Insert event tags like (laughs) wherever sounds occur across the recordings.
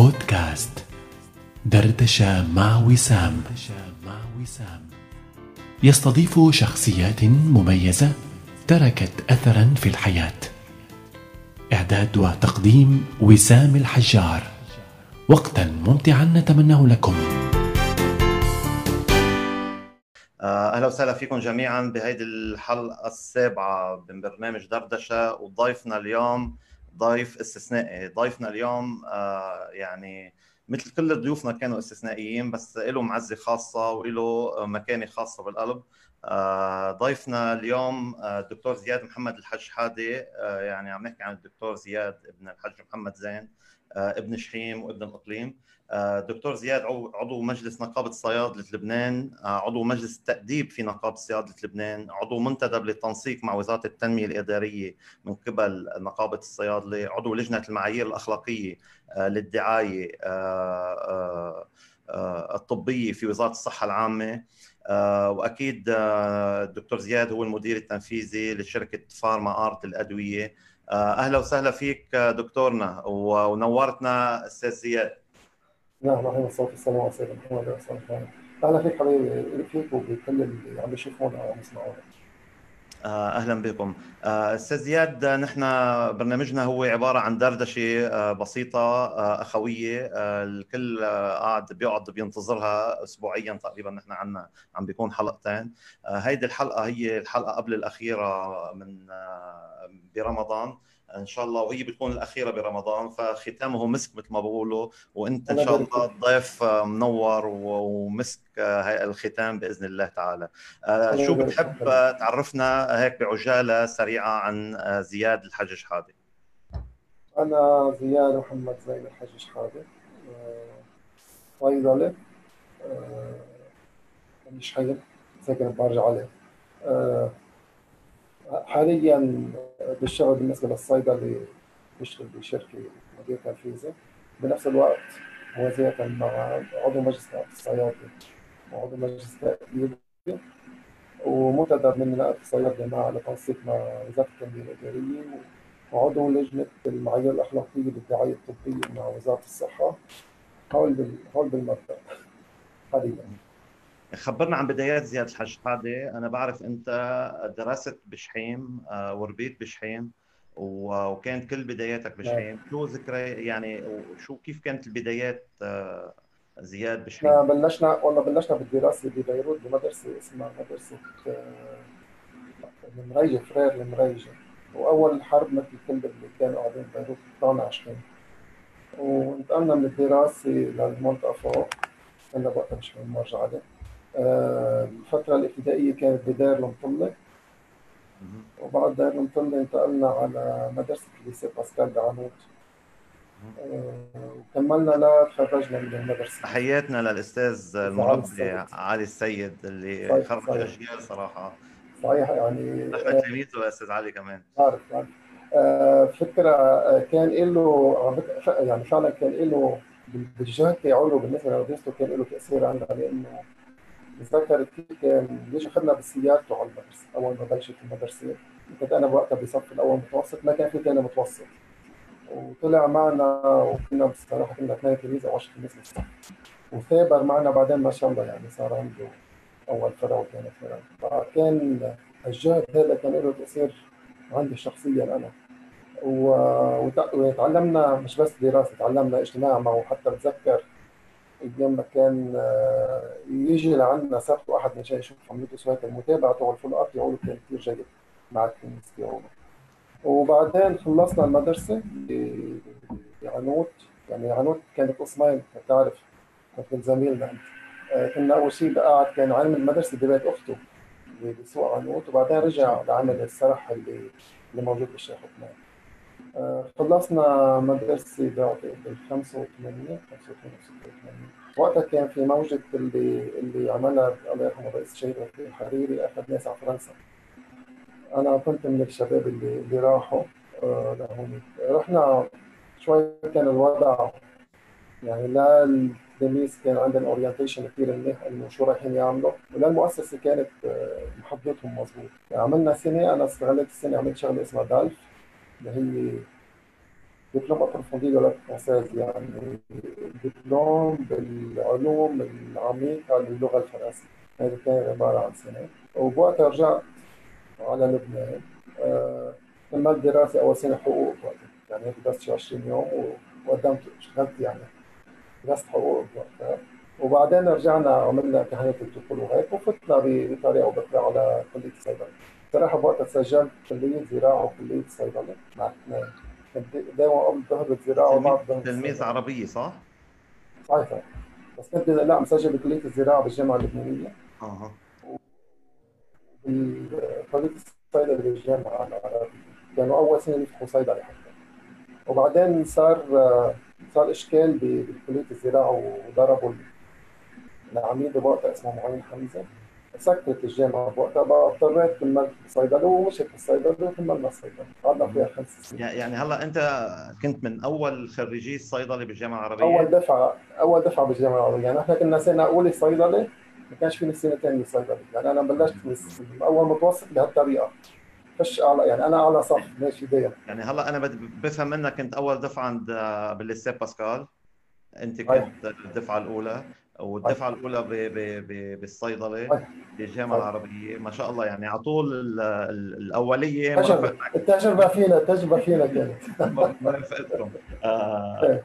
بودكاست دردشة مع وسام يستضيف شخصيات مميزة تركت أثرا في الحياة. إعداد وتقديم وسام الحجار. وقتا ممتعا نتمناه لكم. آه، أهلا وسهلا فيكم جميعا بهيدي الحلقة السابعة من برنامج دردشة وضيفنا اليوم ضيف استثنائي. ضيفنا اليوم آه، يعني مثل كل ضيوفنا كانوا استثنائيين بس له معزة خاصة وله مكانة خاصة بالقلب. آه، ضيفنا اليوم الدكتور زياد محمد الحج حادي يعني عم نحكي عن الدكتور زياد ابن الحج محمد زين. ابن شحيم وابن الأقليم. آه، دكتور زياد عضو مجلس نقابة صيادلة لبنان آه، عضو مجلس التأديب في نقابة صيادلة لبنان عضو منتدب للتنسيق مع وزارة التنمية الإدارية من قبل نقابة الصيادلة عضو لجنة المعايير الأخلاقية آه، للدعاية الطبية في وزارة الصحة العامة. وأكيد الدكتور زياد هو المدير التنفيذي لشركة فارما آرت الأدوية. أهلا وسهلا فيك دكتورنا ونورتنا أستاذ زياد نعم رحمه الصلاة والسلام على سيدنا محمد وعلى أهلا فيك حبيبي فيك وبكل اللي عم بيشوفونا أو يسمعونا. آه، أهلا بكم. آه، أستاذ زياد نحن برنامجنا هو عبارة عن دردشة آه، بسيطة أخوية الكل قاعد بيقعد بينتظرها اسبوعيا تقريبا نحن عنا عم بيكون حلقتين. هيدي الحلقة هي الحلقة قبل الأخيرة من برمضان. إن شاء الله وهي بتكون الأخيرة برمضان فختامه مسك مثل ما بقولوا وأنت إن شاء الله ضيف منور ومسك الختام بإذن الله تعالى. آه، شو بتحب؟ تعرفنا هيك بعجالة سريعة عن آه، زياد الحج شحاده أنا زياد محمد زين الحج شحاده صيدله مش حي ساكن برجع عليه. آه، حاليا بالشغل بالنسبة للصيدلي بيشتغل بشركة مدير تنفيذي. بنفس الوقت موازية مع عضو مجلس الصيادله وعضو مجلس التأديب ومنتدب من نائب الصيادله مع لتنسيق مع وزارة التنمية الإدارية وعضو لجنة المعايير الأخلاقية للدعايه الطبية مع وزارة الصحة هول بال... هول بالمبدأ حاليا. خبرنا عن بدايات زياد الحج حادي أنا بعرف أنت درست بشحيم آه، وربيت بشحيم وكانت كل بداياتك بشحيم. نعم. شو ذكرى يعني شو كيف كانت البدايات آه، زياد بشحيم؟ بلشنا والله بلشنا بالدراسة ببيروت بمدرسة اسمها مدرسة آه، المريجه فرير المريجه وأول الحرب مثل كل اللي كانوا قاعدين ببيروت طلعنا عشقين وانتقلنا من الدراسة للمنطقه فوق كنا وقتها مش مرجع عليه الفترة الابتدائية كانت بدار المطلة وبعد دار المطلة انتقلنا على مدرسة ليسي باسكال بعنوت وكملنا لا تخرجنا من المدرسة. تحياتنا للأستاذ المربي علي السيد اللي خرج أجيال صراحة. صحيح يعني نحن آه، تلميذه أستاذ علي كمان. عارف عارف. آه، فكرة آه، كان له يعني فعلا كان له بالجهد تاعه بالنسبة لمدرسته كان له تأثير عندنا لأنه بتذكر كيف كان ليش أخذنا بسيارته على المدرسة؟ أول ما بلشت المدرسة كنت أنا بوقتها بصف الأول متوسط ما كان في ثاني متوسط. وطلع معنا وكنا بصراحة كنا اثنين تلاميذ أو 10 تلاميذ بالصف. وثابر معنا بعدين ما شاء الله يعني صار عنده أول فرع وثاني فرع. فكان الجهد هذا كان له تأثير عندي شخصيا أنا. وتعلمنا مش بس دراسة تعلمنا اجتماع معه حتى بتذكر ما كان آه، يجي لعندنا سبت واحد جاي يشوف عملته سواء المتابعة تبع الفول ارت يقولوا كان كثير جيد مع التلميذ تبعه وبعدين خلصنا المدرسة بعنوت. يعني عنوت كانت قسمين بتعرف كنت زميلنا. انت آه، كنا أول شيء قاعد كان علم المدرسة ببيت أخته بسوق عنوت وبعدين رجع لعمل السرح اللي اللي موجود بالشيخ عثمان. خلصنا مدرسة بال 85 85 86 وقتها كان في موجة اللي اللي عملها الله يرحمه الرئيس الشهيد الحريري أخذ ناس على فرنسا. أنا كنت من الشباب اللي اللي راحوا آه، لهونيك رحنا شوي كان الوضع يعني لا التلاميذ كان عندهم orientation كثير منيح إنه شو رايحين يعملوا. ولا المؤسسة كانت آه، محضرتهم مضبوط عملنا سنة أنا استغليت السنة عملت شغلة اسمها DALF. اللي هي diplôme approfondi de français يعني دبلوم بالعلوم العميقة للغة الفرنسية. هذا كان عبارة عن سنة. وبوقتها رجعت على لبنان آه، كملت دراسه أول سنة حقوق يعني هيك درست شي 20 يوم وقدمت اشتغلت يعني درست حقوق بوقتها. وبعدين رجعنا عملنا امتحانات الدخول وهيك وفتنا بطريقة أو على كلية الصيدله صراحة بوقتها سجلت كليه زراعة وكلية صيدلة. مع اثنين كنت دائما قبل ظهر الزراعه وبعد ظهر تلميذ عربية صح؟ صحيح. بس كنت لا مسجل بكلية الزراعة بالجامعة اللبنانية. أها. بكليه الصيدلة بالجامعة العربية. كانوا أول سنة يفتحوا صيدلة حتى. وبعدين صار صار إشكال بكلية الزراعة وضربوا العميد بوقتها اسمه معين حمزة. سكرت الجامعة بوقتها بقى اضطريت كملت بالصيدله ومشيت بالصيدله وكملنا الصيدله قعدنا فيها خمس سنين يعني هلا انت كنت من اول خريجي الصيدله بالجامعة العربية. أول دفعة أول دفعة بالجامعة العربية. يعني إحنا كنا سنة اولى صيدله ما كانش في سنة ثانية صيدله يعني أنا بلشت من أول متوسط بهالطريقة. فش اعلى يعني أنا أعلى صف ماشي دايما يعني هلا أنا بفهم منك كنت أول دفعة عند بالليسيه باسكال. أنت كنت الدفعة الأولى. والدفعة الأولى بالصيدلة بالجامعة العربية. ما شاء الله يعني على طول الأولية تجربة. التجربة فينا التجربة فينا كانت. (laughs) مرافقتكم آه إيه.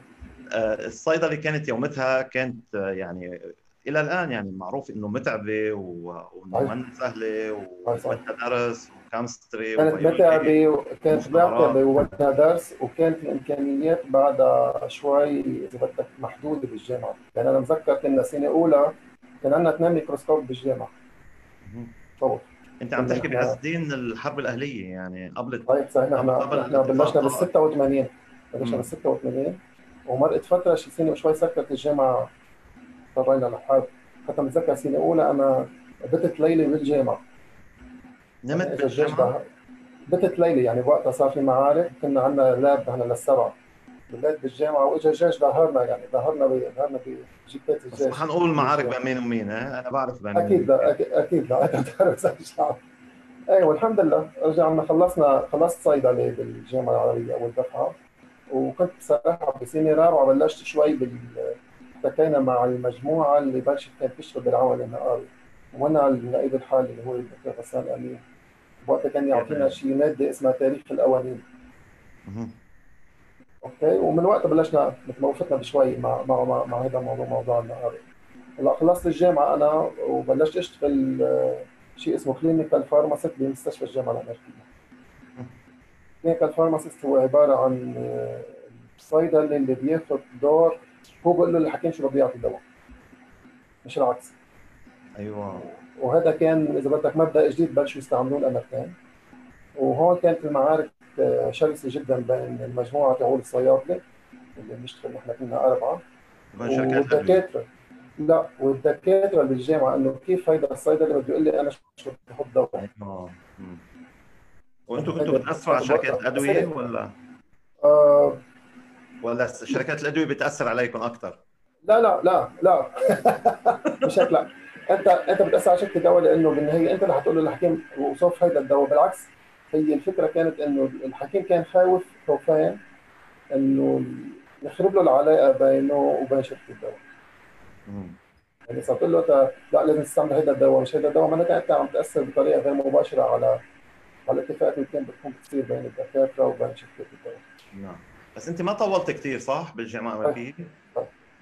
آه الصيدلة كانت يومتها كانت يعني إلى الآن يعني معروف إنه متعبة وإنه ما سهلة وبدها درس وكيمستري كانت متعبه وكانت متعبه وبدها درس وكانت الإمكانيات بعدها شوي إذا بدك محدودة بالجامعة، يعني أنا متذكر كنا سنة أولى كان عندنا اثنين ميكروسكوب بالجامعة. طبعا. أنت عم تحكي بعز الدين الحرب الأهلية يعني قبل طيب صحيح إحنا إحنا بلشنا بال 86 بلشنا بال 86 ومرقت فترة شي سنة وشوي سكرت الجامعة اضطرينا للحرب حتى متذكر سنة أولى أنا بتت ليلة بالجامعة. نمت بالجامعة؟ بتت ليلة يعني وقتها صار في معارك كنا عندنا لاب نحن للسبعة. بالليل بالجامعة واجى الجيش ظهرنا يعني ظهرنا ظهرنا بجيبات الجيش. بس حنقول معارك بين مين ومين أنا بعرف بين أكيد لا أكيد لا (laughs) انت بتعرف الشعب اي والحمد لله رجعنا خلصنا خلصت صيدله بالجامعة العربية أول دفعة. وكنت بصراحة بسنه رابعه بلشت شوي بال التقينا مع المجموعة اللي بلشت كانت تشتغل بالعمل النهاري وأنا النائب الحالي اللي هو الدكتور غسان امين وقتها كان يعطينا شيء ماده اسمها تاريخ القوانين أوكي؟ ومن وقتها بلشنا مثل ما وصلنا بشوي مع مع مع, مع هذا الموضوع موضوع النهاري هلا خلصت الجامعة أنا وبلشت أشتغل آه، شيء اسمه clinical pharmacist بمستشفى الجامعة الأمريكية. clinical pharmacist هو عبارة عن آه، الصيدلي اللي بياخذ دور هو بيقول له الحكيم شو بده يعطي دواء. مش العكس. أيوه. وهذا كان إذا بدك مبدأ جديد بلشوا يستعملوه الامريكان وهون كانت المعارك آه، شرسة جدا بين المجموعة تبعول الصيادله اللي بنشتغل نحن كنا أربعة. والدكاترة. لا والدكاترة بالجامعة انه كيف هيدا الصيدلي بده يقول لي أنا شو بدي أحط دواء؟ آه وأنتم كنتوا بتأثروا على شركات ادويه ولا؟ آه. ولا شركات الأدوية بتأثر عليكم أكثر؟ لا لا لا لا. (laughs) مش هيك لا. أنت أنت بتأثر على شركه الدواء لأنه بالنهايه أنت اللي حتقول للحكيم وصف هيدا الدواء بالعكس هي الفكرة كانت إنه الحكيم كان خايف خوفان إنه يخرب له العلاقة بينه وبين شركة الدواء. يعني صرت له لا لازم تستعمل هذا الدواء مش هذا الدواء معناتها أنت عم تأثر بطريقة غير مباشرة على على الاتفاقات اللي كانت بتكون بتصير بين الدكاترة وبين شركة الدواء. نعم. بس أنت ما طولت كثير صح بالجامعة الأمريكية؟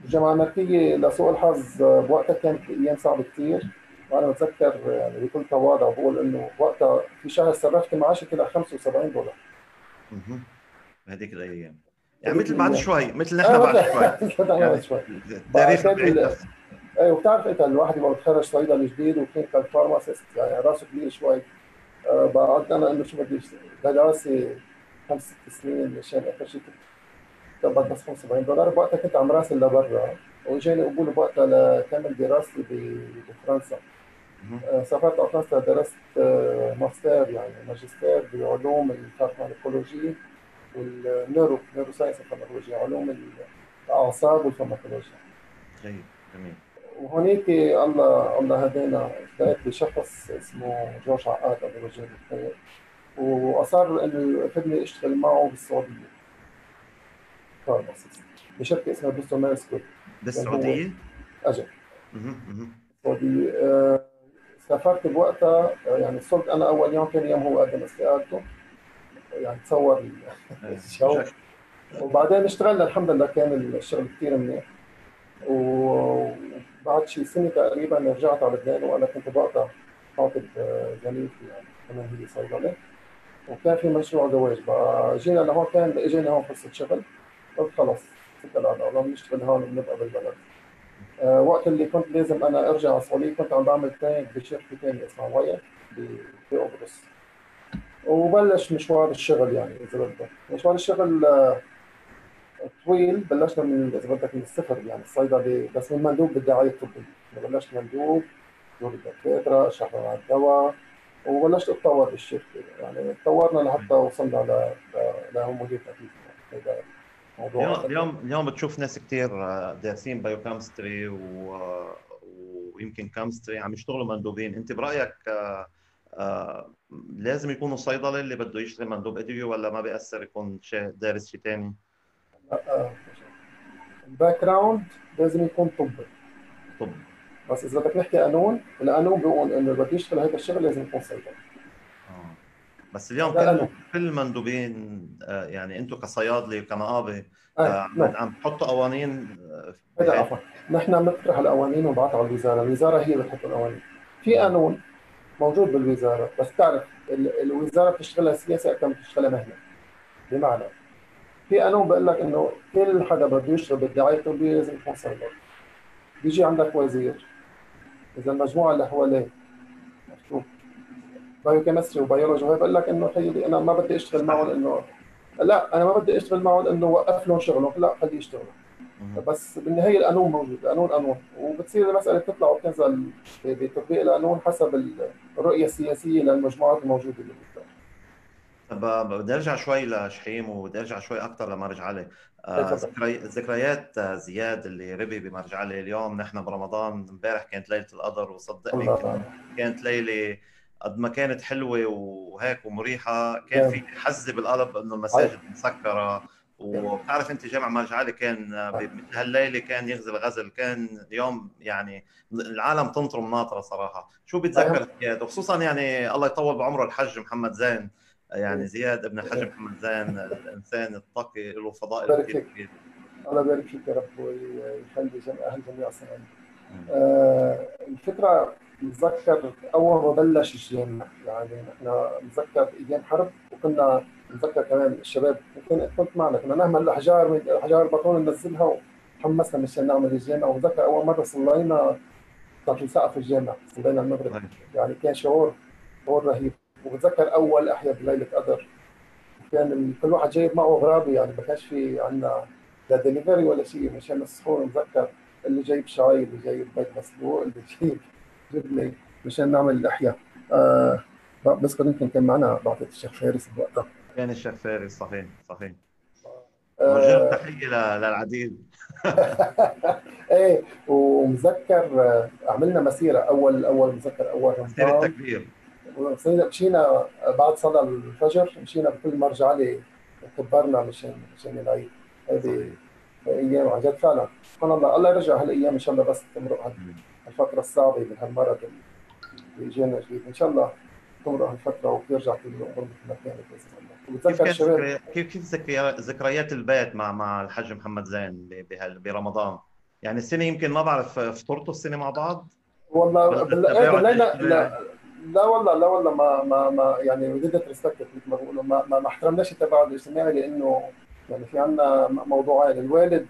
الجامعة الامريكيه لسوء الحظ بوقتها كانت أيام صعبة كثير وأنا بتذكر يعني بكل تواضع بقول إنه وقتها في شهر صرفت معاشي كده 75 دولار. أها بهذيك الأيام. يعني مثل بعد شوي (laughs) مثل نحن بعد شوي. يعني شوي تاريخ اي وبتعرف إنت الواحد يبقى متخرج صيدلي جديد و clinical pharmacist يعني راسه كبير شوي. آه، بقعد أنا إنه شو بدي دراسه خمس ست سنين مشان اخر شيء كنت بس 75 دولار بوقتها كنت عم راسل لبرا. واجاني قبول بوقتها لكمل دراستي بفرنسا. آه، سافرت على فرنسا درست آه، ماستر يعني ماجستير بعلوم ال pharmacology وال neuro neuroscience الفارماكولوجيا علوم الأعصاب والفارماكولوجيا. جيد جميل. وهونيك الله الله هدينا التقيت بشخص اسمه جورج عقاد الله يوجه الخير. واصر انه ياخذني اشتغل معه فارماسيست بشركه اسمها بوستو مارسكوت بالسعوديه؟ أجل. السعودية آه، سافرت بوقتها آه، يعني صرت أنا أول يوم ثاني يوم هو قدم استقالته. يعني تصور إيه، (laughs) الشو وبعدين اشتغلنا الحمد لله كان الشغل كثير منيح. وبعد شي سنة تقريبا رجعت على لبنان وأنا كنت بقطع خاطب زميلتي يعني كمان هي صيدلة. وكان في مشروع زواج بقى. جينا لهون كان اجينا هون فرصة شغل. قلت خلص على الله بنشتغل هون وبنبقى بالبلد. أه وقت اللي كنت لازم أنا أرجع على السعوديه كنت عم بعمل تانك بشركة ثانية اسمها وايا بقبرص وبلش مشوار الشغل يعني إذا بدك. مشوار الشغل آه، طويل بلشنا من إذا بدك من الصفر يعني الصيدله بس من مندوب بالدعاية الطبية. بلشت مندوب دور الدكاترة شرحنا الدواء وبلشت أتطور بالشركة. يعني تطورنا لحتى وصلنا ل لهم مدير تكليف موضوع اليوم اليوم بتشوف ناس كثير دارسين biochemistry و... ويمكن chemistry عم يشتغلوا مندوبين انت برأيك آه، آه، لازم يكونوا صيدله اللي بده يشتغل مندوب إدوية ولا ما بيأثر يكون شيء دارس شيء ثاني؟ ال background لازم يكون طبي طب بس إذا بدك نحكي قانون القانون بيقول إنه اللي بده يشتغل هذا الشغل لازم يكون صيدله آه. بس اليوم كل كل المندوبين آه، يعني أنتم كصيادلة وكنقابه آه نعم. عم تحطوا قوانين عفوا نحن بنقترح القوانين ونبعثها على الوزارة، الوزارة هي بتحط القوانين. في قانون موجود بالوزارة بس تعرف الوزارة بتشتغلها سياسة أكثر من بتشتغلها مهنة. بمعنى في قانون بيقول لك إنه كل حدا بده يشتغل بالدعايه الطبية لازم يكون صيدلي. بيجي عندك وزير إذا المجموعة اللي حواليه biochemistry و biology وهي بقول لك إنه حيلي أنا ما بدي أشتغل معهم انه لا أنا ما بدي أشتغل معهم انه وقف لهم شغلهم لا خليه يشتغلوا بس بالنهاية القانون موجود القانون قانون. وبتصير المسألة تطلع وتنزل بتطبيق القانون حسب الرؤية السياسية للمجموعات الموجودة اللي طب بدي أرجع شوي لشحيم وبدي أرجع شوي أكثر لمرجعلي. آه ذكريات زياد اللي ربي بمرجعلي اليوم. نحن برمضان امبارح كانت ليلة القدر وصدقني كانت ليلة قد ما كانت حلوة وهيك ومريحة كان في حزه بالقلب إنه المساجد مسكرة. وبتعرف أنت جامع مرجعلي كان هالليلة كان يغزل غزل كان اليوم يعني العالم تنطر ناطرة صراحة. شو بتذكر زياد؟ وخصوصا يعني الله يطول بعمره الحج محمد زين. يعني زياد ابن الحاج محمد زين الإنسان التقي له فضائل كثير كبير الله يبارك فيك يا رب ويخلي أهل جميع الصناعه آه الفكرة نتذكر أول ما بلش الجامع يعني نحن نتذكر أيام حرب وكنا نتذكر كمان الشباب كنت كنت معنا كنا نعمل الأحجار من احجار البطون ننزلها وحمسنا مشان نعمل الجامع وبتذكر أول مرة صلينا في سقف الجامع صلينا المغرب. يعني كان شعور شعور رهيب. وبتذكر أول احيا بليلة قدر. كان كل واحد جايب معه غرابة يعني ما كانش في عندنا لا دليفري ولا شيء مشان السحور بتذكر اللي جايب شاي اللي جايب بيض مسلوق اللي جايب جبنه مشان نعمل الأحياء. آه بذكر يمكن كان معنا بعثه الشيخ فارس بوقتها كان الشيخ فارس صحيح صحيح. آه. تحية للعديد. (laughs) إيه ومذكر آه، عملنا مسيرة أول أول مذكر أول رمضان. مسيرة تكبير مشينا بعد صلاة الفجر مشينا بكل مرجعلي كبرنا مشان مشان العيد. هذه أيام عن جد فعلا. سبحان الله الله يرجع هالأيام إن شاء الله بس تمرق هالفتره الصعبه من هالمرض اللي جانا جديد. إن شاء الله تمرق هالفترة وترجع كل الأمور مثل ما كانت بإذن الله. وبتذكر الشباب كيف كيف ذكريات البيت مع مع الحاج محمد زين برمضان؟ يعني السنة يمكن ما بعرف فطرتوا السنة مع بعض؟ والله بالليله لا لا والله لا والله ما ما ما يعني وديت ريسبكت مثل ما بقولوا ما ما, ما احترمناش التباعد الاجتماعي لأنه يعني في عندنا موضوعين. الوالد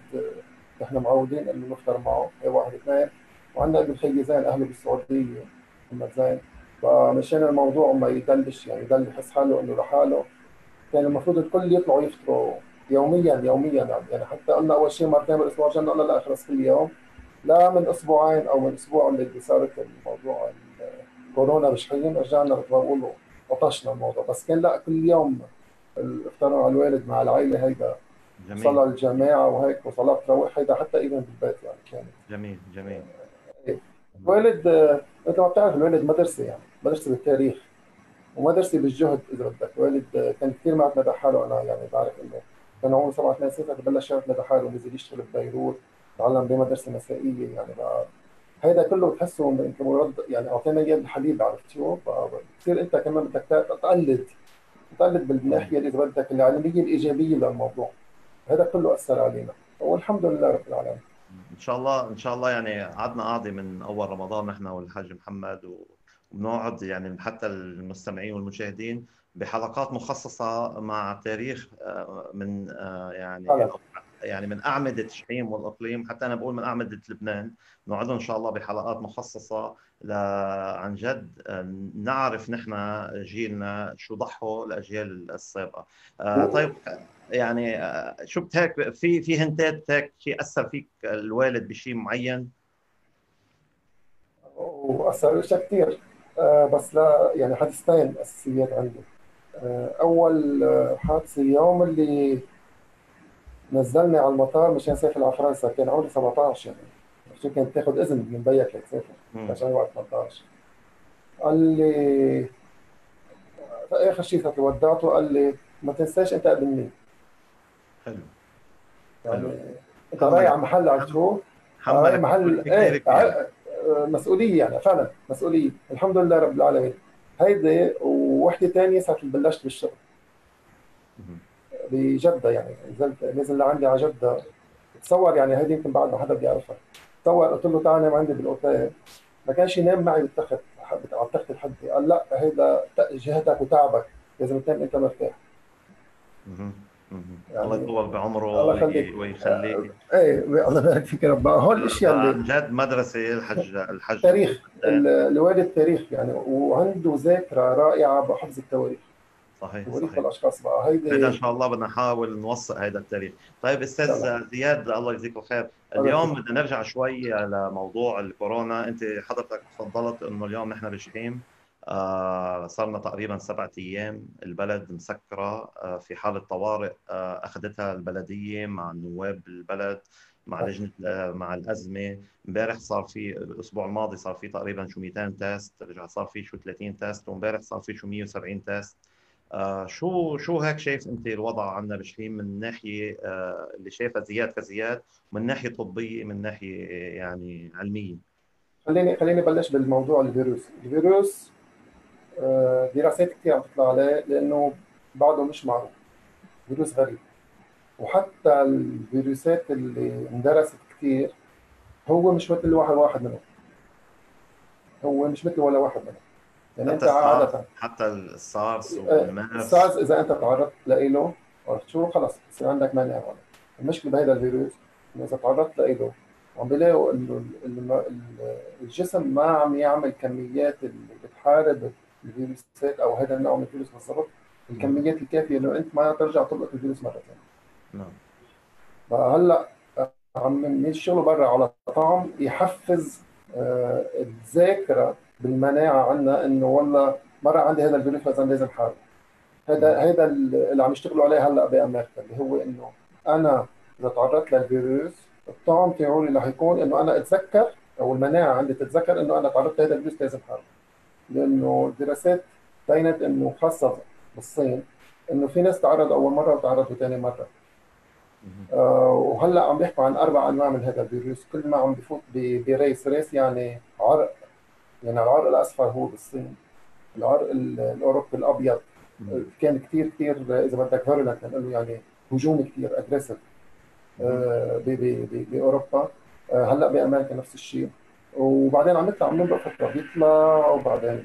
نحن معودين إنه نفطر معه هي واحد اثنين. وعندنا ابن خيي زين اهله بالسعودية محمد زين فمشان الموضوع ما يدلش يعني يضل يحس حاله إنه لحاله. كان المفروض الكل يطلعوا يفطروا يوميا يوميا. يعني, يعني حتى قلنا أول شيء مرتين بالأسبوع رجعنا قلنا لا خلص كل يوم. لا من أسبوعين أو من أسبوع اللي صارت الموضوع كورونا بشحين رجعنا بقولوا قطشنا الموضوع. بس كان لا كل يوم الافطار على الوالد مع العائله هيدا جميل. صلاة الجماعة وهيك وصلاة تروح هيدا حتى ايفن بالبيت يعني كان. جميل جميل. الوالد مثل ما بتعرف الوالد مدرسة يعني مدرسة بالتاريخ ومدرسة بالجهد إذا بدك. الوالد كان كثير معتمد على حاله أنا يعني بعرف إنه كان عمره سبع ثمان سنين بلش يشتغل لحاله ونزل يشتغل ببيروت تعلم بمدرسة مسائية يعني. بقى هيدا كله بتحسه يمكن مرد يعني أعطينا إياه الحليب عرفت شو؟ بتصير أنت كمان بدك تقلد تقلد بالناحية إذا بدك العلمية الإيجابية للموضوع. هذا كله أثر علينا والحمد لله رب العالمين. إن شاء الله إن شاء الله يعني قعدنا قاعدة من أول رمضان نحن والحاج محمد وبنقعد يعني حتى المستمعين والمشاهدين بحلقات مخصصة مع تاريخ آه، من آه، يعني يعني من أعمدة الشحيم والإقليم حتى أنا بقول من أعمدة لبنان. نقعد إن شاء الله بحلقات مخصصة ل عن جد آه، نعرف نحن جيلنا شو ضحوا لأجيال السابقه طيب يعني شو هيك في في هنتات هيك شيء أثر فيك الوالد بشيء معين؟ وأثر اشياء كثير بس لا يعني حدثتين أساسيات عندي. آه، أول آه، حادثة يوم اللي نزلني على المطار مشان أسافر على فرنسا. كان عمري 17 يعني. عشان كانت تاخذ إذن من بيك لتسافر عشان وقت 18 قال لي آخر شيء ودعته قال لي ما تنساش أنت قبل مين؟ حلو. يعني انت رايح على محل عم تروح محل إيه؟ مسؤولية يعني فعلا مسؤولية. الحمد لله رب العالمين. هيدي ووحده ثانية ساعه اللي بلشت بالشغل. بجدة يعني نزلت نزل لعندي على جدة. تصور يعني هيدي يمكن بعد ما حدا بيعرفها تصور قلت له تعال نام عندي بالأوتيل. ما كانش ينام معي بالتخت على التخت الحدي قال لا هيدا جهدك وتعبك. لازم تنام أنت مرتاح. يعني الله يطول بعمره ويخليه إيه الله يبارك فيك رب. هول الاشياء اللي عن جد مدرسة الحج الحج. تاريخ. الوالد التاريخ يعني. وعنده ذاكرة رائعة بحفظ التواريخ. صحيح صحيح. الاشخاص بقى. هيدي هيدا إن شاء الله بدنا نحاول نوثق هذا التاريخ. طيب أستاذ زياد الله يجزيك الخير. اليوم بدنا نرجع شوي لموضوع الكورونا. أنت حضرتك تفضلت إنه اليوم نحن بشحيم آه صار تقريبا سبعة أيام البلد مسكرة آه في حالة طوارئ آه أخذتها البلدية مع نواب البلد مع لجنة مع الأزمة. امبارح صار في الأسبوع الماضي صار في تقريبا شو 200 test رجع صار في شو 30 test وامبارح صار في شو 170 test شو شو هيك شايف أنت الوضع عندنا بشحيم من ناحية اللي شايفها زياد كزياد من ناحية طبية من ناحية يعني علمية؟ خليني خليني بلش بالموضوع الفيروس. الفيروس دراسات كثير عم تطلع عليه لأنه بعده مش معروف. فيروس غريب. وحتى الفيروسات اللي اندرست كثير هو مش مثل واحد واحد منهم. هو مش مثل ولا واحد منهم. يعني أنت عادة حتى السارس آه، والمارس السارس إذا أنت تعرضت له عرفت شو؟ خلص بصير عندك مانع المشكلة بهذا الفيروس إنه إذا تعرضت له وعم بيلاقوا إنه الجسم ما عم يعمل كميات اللي بتحارب الفيروسات أو هذا النوع من الفيروس بالضبط الكميات الكافية انه أنت ما ترجع تلقط الفيروس مرة ثانية. نعم. فهلأ عم يشتغلوا برا على طعم يحفز آه، الذاكرة بالمناعة عندنا إنه والله مرة عندي هذا الفيروس لازم لازم حارب. هذا هذا اللي عم يشتغلوا عليه هلأ بأمريكا اللي هو إنه أنا إذا تعرضت للفيروس الطعم تاعولي رح يكون إنه أنا أتذكر أو المناعة عندي تتذكر إنه أنا تعرضت لهذا الفيروس لازم حارب. لأنه الدراسات بينت إنه خاصة بالصين إنه في ناس تعرضوا أول مرة وتعرضوا ثاني مرة. آه وهلأ عم بيحكوا عن أربع أنواع من هذا الفيروس. كل ما عم بفوت ب race race يعني عرق. يعني العرق الأصفر هو بالصين. العرق الأوروبي الأبيض. كان كثير كثير إذا بدك virulent يعني هجومي كثير aggressive آه بأوروبا. آه هلأ بأمريكا نفس الشيء. وبعدين عم نطلع نمرق فترة بيطلع وبعدين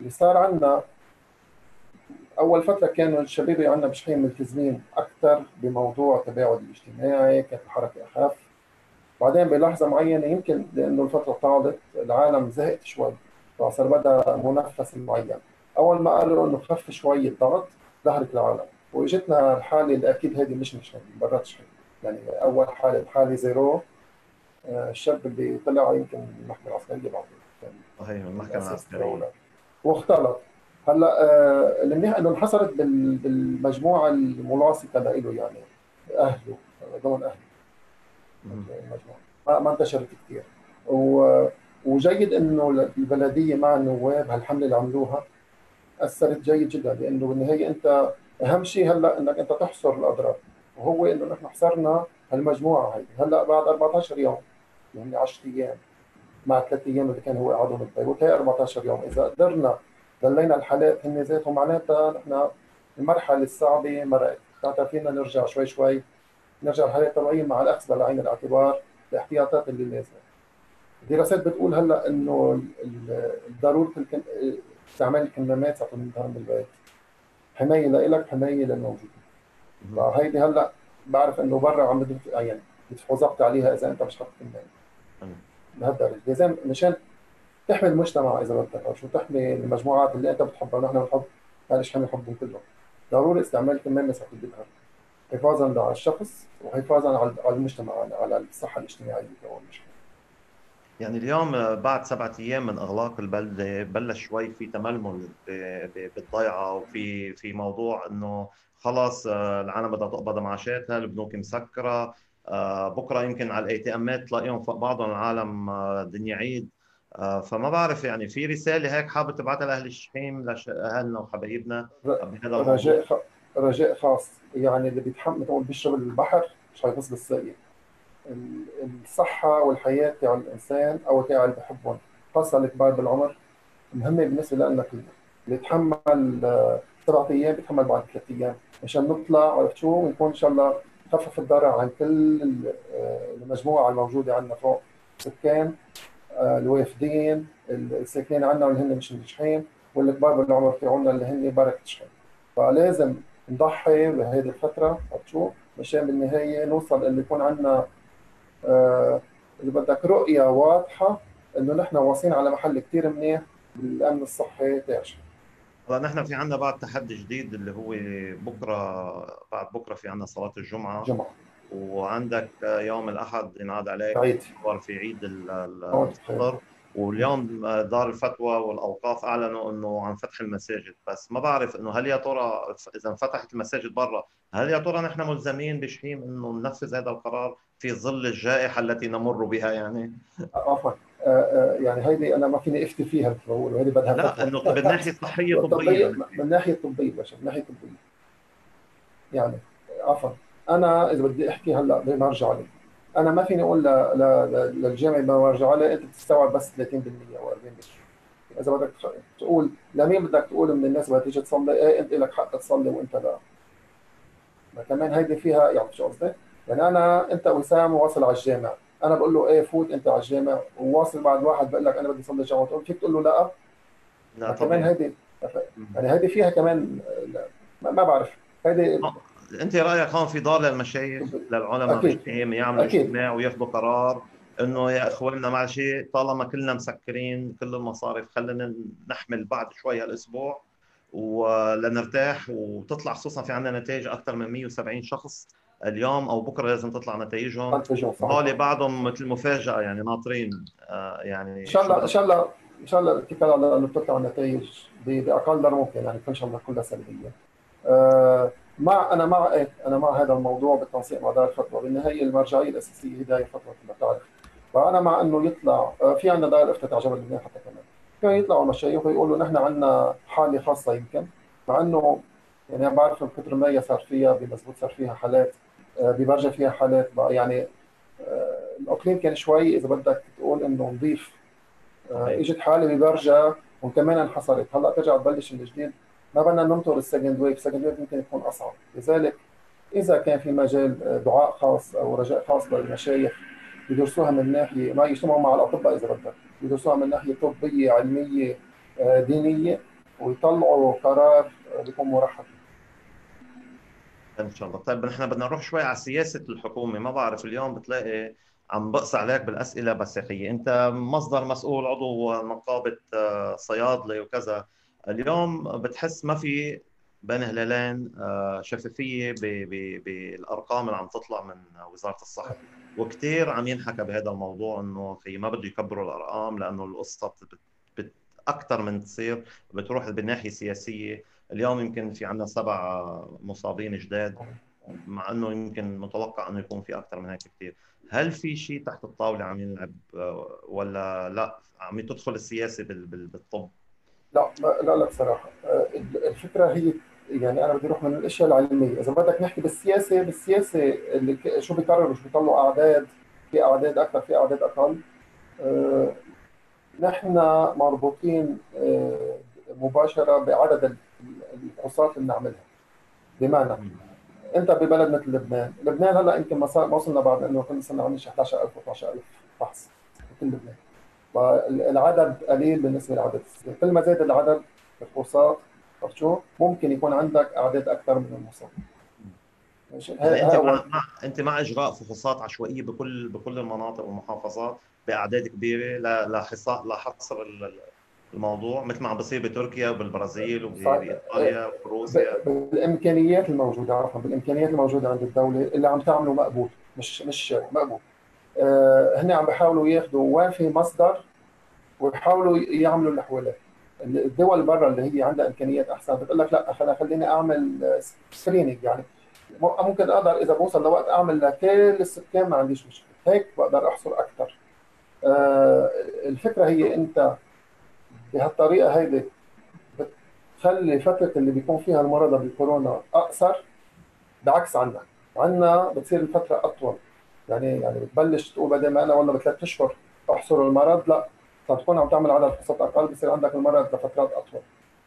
اللي صار عندنا أول فترة كانوا الشباب عندنا بشحين ملتزمين أكثر بموضوع التباعد الاجتماعي كانت الحركة أخف. بعدين بلحظة معينة يمكن لأنه الفترة طالت العالم زهقت شوي فصار بدأ منفس معين. أول ما قالوا إنه خف شوي الضغط ظهرت العالم. وإجتنا الحالة اللي أكيد هذه مش مش شحين يعني أول حالة الحاله زيرو. الشاب اللي طلع يمكن من المحكمه العسكريه بعد صحيح من المحكمه العسكريه واختلط. هلا آه المنيح إنه انحصرت بالمجموعة الملاصقة له يعني أهله ضمن أهله. المجموعة. ما, ما انتشرت كثير وجيد إنه البلدية مع النواب هالحملة اللي عملوها أثرت جيد جدا لأنه بالنهاية أنت أهم شيء هلأ إنك أنت تحصر الأضرار وهو إنه نحن حصرنا هالمجموعة هي هلأ بعد 14 يوم يعني 10 أيام. مع ثلاث أيام اللي كان هو قعدهم بالبيت هي 14 يوم. إذا قدرنا ضلينا الحالات هن ذاتهم معناتها نحن المرحلة الصعبة مرقت معناتها فينا نرجع شوي شوي. نرجع الحالات الطبيعية مع الأخذ بعين الاعتبار الاحتياطات اللي لازمه الدراسات بتقول هلأ إنه ضرورة استعمال الكمامات ساعه النهار بالبيت حماية لإلك حماية للموجودين فهيدي هلأ بعرف إنه برا عم يعني بيدفعوا ضغط عليها إذا أنت مش حاطط كمامة. بهالدرجه لازم مشان تحمي المجتمع إذا بدك شو تحمي المجموعات اللي أنت بتحبها. ونحن بنحب معلش حمي حبهم كلهم. ضروري استعمال الكمامه ساعه الظهر حفاظا على الشخص وحفاظا على المجتمع على الصحة الاجتماعية كمان يعني اليوم بعد سبعة أيام من إغلاق البلدة بلش شوي في تململ بالضيعة وفي في موضوع إنه خلص آه، العالم بدها تقبض معاشاتها البنوك مسكرة آه، بكرة يمكن على ال ATM ات تلاقيهم فوق بعضهم العالم آه، دنيا عيد. فما بعرف يعني في رسالة هيك حابب تبعتها لأهل الشحيم لأهلنا وحبايبنا. بهذا رجاء خ... رجاء خاص. يعني اللي بيتحمل تقول بيشرب البحر مش حيفوز بالسائل الصحة والحياة تاع الإنسان أو تاع اللي بحبهم. خاصة الكبار بالعمر مهمة بالنسبة لنا كلنا اللي يتحمل آه، سبعة أيام بيتحمل بعد ثلاث أيام. مشان نطلع عرفت شو؟ ونكون إن شاء الله نخفف الضرر عن كل آه، المجموعة الموجودة عندنا فوق. سكان آه، الوافدين الساكنين عندنا واللي هن مش ناجحين والكبار بالعمر تاعونا اللي هن بركة شحين فلازم نضحي بهذه الفترة عرفت شو مشان بالنهاية نوصل اللي يكون عندنا آه اذا بدك رؤية واضحة إنه نحن واصلين على محل كثير منيح بالأمن الصحي تاعش هلا نحن في عندنا بعد تحدي جديد اللي هو بكرة بعد بكرة في عندنا صلاة الجمعة. جمعة. وعندك يوم الأحد ينعاد عليك. عيد. في عيد الفطر. واليوم دار الفتوى والأوقاف أعلنوا إنه عن فتح المساجد. بس ما بعرف إنه هل يا ترى إذا انفتحت المساجد برا هل يا ترى نحن ملزمين بشيء إنه ننفذ هذا القرار في ظل الجائحة التي نمر بها يعني؟ يعني هيدي أنا ما فيني أفتي فيها مثل ما بقولوا هيدي بدها لا إنه من ناحية صحية طبية. من ناحية طبية باشا من ناحية طبية. يعني عفوا. أنا إذا بدي أحكي هلأ بما ارجع لي. أنا ما فيني أقول للجامعة بما ارجع لي أنت تستوعب بس 30% أو 40% إذا بدك تقول لمين بدك تقول من الناس بدها تيجي تصلي؟ إيه أنت لك حق تصلي وأنت لا. كمان هيدي فيها يعني شو قصدي؟ يعني أنا أنت وسام واصل على الجامع. أنا بقول له إيه فوت أنت على الجامع وواصل بعد واحد بقول لك أنا بدي اصلي الجامع تقول فيك تقول له لا؟ لا كمان هيدي يعني هيدي فيها كمان ما بعرف. هيدي أنت رأيك هون في دار للمشايخ للعلماء المجتمعين يعملوا اجتماع وياخذوا قرار إنه يا إخواننا مع شيء طالما كلنا مسكرين كل المصارف خلينا نحمل بعد شوي هالأسبوع ولنرتاح وتطلع خصوصا في عندنا نتائج أكثر من 170 شخص. اليوم أو بكرة لازم تطلع نتائجهم. هول بعضهم مثل مفاجاه يعني ناطرين آه يعني إن شاء الله إن شاء الله إن شاء الله الاتكال على إنه تطلع النتائج بأقل ممكن يعني إن شاء الله كلها سلبية. آه مع أنا مع إيه؟ أنا مع هذا الموضوع بالتنسيق مع دار الفتوى بالنهاية المرجعية الأساسية هي دار الفتوى كما تعرف فأنا مع إنه يطلع آه في عندنا دار الإفتاء تاع جبل لبنان حتى كمان. كان يطلعوا المشايخ ويقولوا نحن عندنا حالة خاصة يمكن مع إنه يعني بعرف من كثر ما صار فيها بمزبوط صار فيها حالات ببرجة فيها حالات بقى. يعني آه، الأقليم كان شوي إذا بدك تقول إنه نظيف آه، إجت حالة ببرجة وكمان انحصرت. هلأ ترجع تبلش من جديد. ما بدنا ننطر ال second wave ال second wave ممكن يكون أصعب. لذلك إذا كان في مجال دعاء خاص أو رجاء خاص للمشايخ يدرسوها من ناحية ما يجتمعوا مع الأطباء إذا بدك. يدرسوها من ناحية طبية علمية دينية ويطلعوا قرار بيكون مرحب. إن شاء الله. طيب نحن بدنا نروح شوي على سياسة الحكومة. ما بعرف اليوم بتلاقي عم بقص عليك بالأسئلة بسيطيه أنت مصدر مسؤول عضو نقابه آه، صيادلة وكذا. اليوم بتحس ما في بين هلالين آه، شفافية بالأرقام اللي عم تطلع من وزارة الصحة. وكثير عم ينحكى بهذا الموضوع إنه خي ما بده يكبروا الأرقام لأنه القصة أكثر من تصير بتروح بالناحيه السياسيه اليوم يمكن في عندنا سبع مصابين جداد مع إنه يمكن متوقع إنه يكون في أكثر من هيك كثير هل في شيء تحت الطاولة عم ينلعب ولا لا؟ عم تدخل السياسة بالطب؟ لا لا لا بصراحة. الفكرة هي يعني أنا بدي أروح من الأشياء العلمية. إذا بدك نحكي بالسياسة بالسياسة اللي شو بيقرروا؟ شو بيطلعوا؟ أعداد؟ في أعداد أكثر؟ في أعداد أقل؟ آه، نحن مربوطين آه، مباشرة بعدد الفحوصات اللي بنعملها بمعنى انت ببلد مثل لبنان، لبنان هلا يمكن ما وصلنا بعد انه كل سنه عم 11000 و 12000 فحص بكل لبنان. فالعدد قليل بالنسبة لعدد السنين، كل ما زاد العدد الفحوصات عرفت شو؟ ممكن يكون عندك أعداد أكثر من المصابين ماشي؟ أنت مع, أنت مع إجراء فحوصات عشوائية بكل بكل المناطق والمحافظات بأعداد كبيرة لحصار لحصر الموضوع مثل ما عم بصير بتركيا وبالبرازيل وبايطاليا وبروسيا. بالإمكانيات الموجودة عفوا بالإمكانيات الموجودة عند الدولة اللي عم تعمله مقبول مش مش مقبول. آه هن عم بيحاولوا ياخذوا وين في مصدر ويحاولوا يعملوا الحوالات الدول برا اللي هي عندها إمكانيات أحسن بتقول لك لا خليني خليني أعمل سكريننج يعني. ممكن أقدر إذا بوصل لوقت أعمل لكل السكان ما عنديش مشكلة. هيك بقدر أحصر أكثر آه الفكرة هي أنت بهالطريقة هيدي. بتخلي فترة اللي بيكون فيها المرضى بالكورونا أقصر بعكس عنا. عنا بتصير الفترة أطول. يعني يعني بتبلش تقول بدل ما أنا والله بثلاث أشهر أحصر المرض لا. فتكون عم تعمل عدد فحوصات أقل بصير عندك المرض لفترات أطول.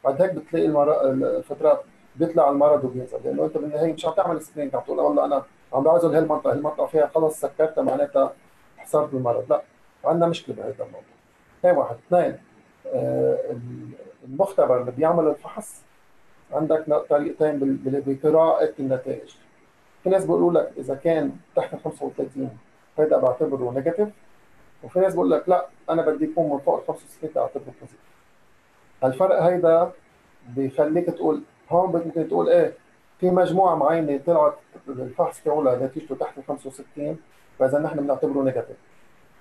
بعد هيك بتلاقي المرض الفترات بيطلع المرض وبينزل. لأنه أنت بالنهايه مش عم تعمل سكرين عم تقول والله أنا عم بعزل هالمنطقة هالمنطقة فيها خلص سكرتها معناتها حصرت المرض. لا. عندنا مشكلة بهذا الموضوع. هي واحد. اثنين. المختبر اللي بيعمل الفحص. عندك طريقتين بقراءة النتائج. في ناس بيقولوا لك إذا كان تحت 35 هذا بعتبره negative وفي ناس بيقول لك لا أنا بدي يكون من فوق ال 65 أعتبره positive الفرق هيدا بيخليك تقول هون ممكن تقول إيه في مجموعة معينة طلعت الفحص تبعولها نتيجته تحت ال 65 فإذا نحن بنعتبره نيجاتيف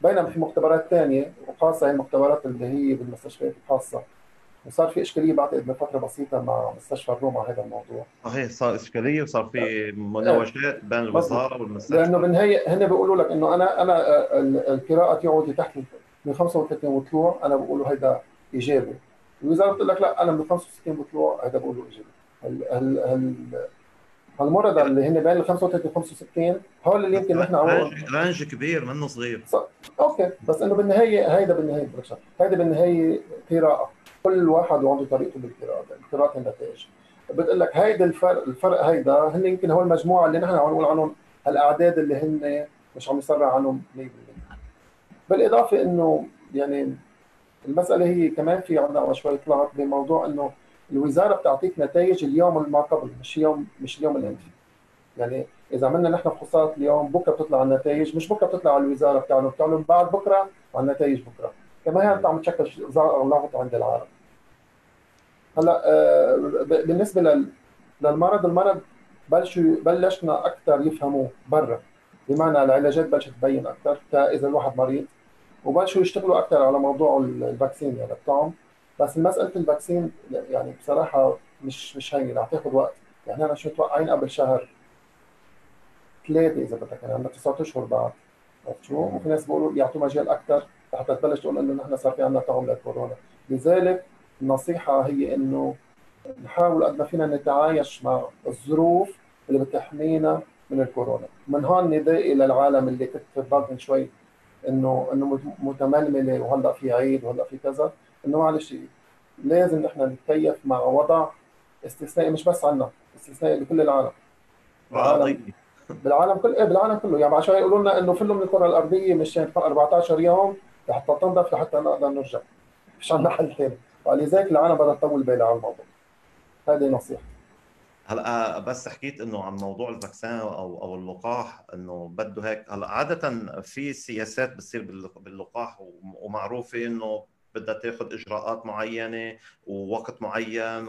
بينما في مختبرات ثانية وخاصة هي المختبرات اللي هي بالمستشفيات الخاصة. وصار في إشكالية بعتقد من فتره بسيطة مع مستشفى الروم على هذا الموضوع. صحيح صار إشكالية وصار في مناوشات بين الوزارة والمستشفى. لأنه بالنهايه هن بيقولوا لك إنه أنا أنا القراءة تبعتي تحت من 35 وطلوع أنا بقول له هيدا إيجابي. الوزاره بتقول لك لا أنا من 65 وطلوع هذا بقول له إيجابي. هل هل هل هالمرضى اللي هن بين ال 35 و 65 هول اللي يمكن نحن رانج رانج كبير منه صغير. صح. okay. بس إنه بالنهاية هيدا بالنهاية هيدا بالنهاية قراءة. كل واحد وعنده طريقته بالقراءة قراءة النتائج بتقول لك هيدا الفرق الفرق هيدا هن يمكن هو المجموعه اللي نحن عم نقول عنهم الاعداد اللي هن مش عم يسرع عنهم 100% بالإضافة إنه يعني المسألة هي كمان في عندنا شوي طلعت بموضوع إنه الوزارة بتعطيك نتائج اليوم ما قبل مش يوم مش اليوم اللي انت يعني إذا عملنا نحن فحوصات اليوم بكرة بتطلع النتائج مش بكرة بتطلع على الوزارة بتعلن بتعلن بعد بكرة على النتائج بكرة. كمان هي عم تشكل لغط عند العالم هلا آه، بالنسبة للمرض المرض بلشوا بلشنا أكثر يفهموا برا. بمعنى العلاجات بلشت تبين أكثر إذا الواحد مريض وبلشوا يشتغلوا أكثر على موضوع ال vaccine يعني بتاعهم بس مسألة ال vaccine يعني بصراحة مش مش هينه رح تاخذ وقت. يعني أنا شو متوقعين قبل شهر؟ ثلاثة إذا بدك يعني عندنا تسعة أشهر بعد. عرفت شو؟ وفي ناس بيقولوا يعطوا مجال أكثر لحتى تبلش تقول إنه نحن صار في عندنا طعم للكورونا. لذلك النصيحة هي إنه نحاول قد ما فينا نتعايش مع الظروف اللي بتحمينا من الكورونا. من هون ندائي للعالم اللي كنت من شوي انه إنه متململة وهلأ في عيد وهلأ في كذا. إنه معلش لازم نحن نتكيف مع وضع استثنائي مش بس عنا استثنائي بكل العالم. بالعالم بالعالم كله إيه بالعالم كله. يعني عشان يقولوا لنا إنه فلوا من الكرة الأرضية مشان 14 يوم لحتى تنضف لحتى نقدر نرجع. مش عندنا حل ثاني فلذلك العالم بدها تطول بالها على الموضوع. هذه نصيحه هلأ بس حكيت إنه عن موضوع الفاكسين أو أو اللقاح إنه بده هيك. هلأ عادة في سياسات بتصير باللقاح ومعروفة إنه بدها تاخذ إجراءات معينة ووقت معين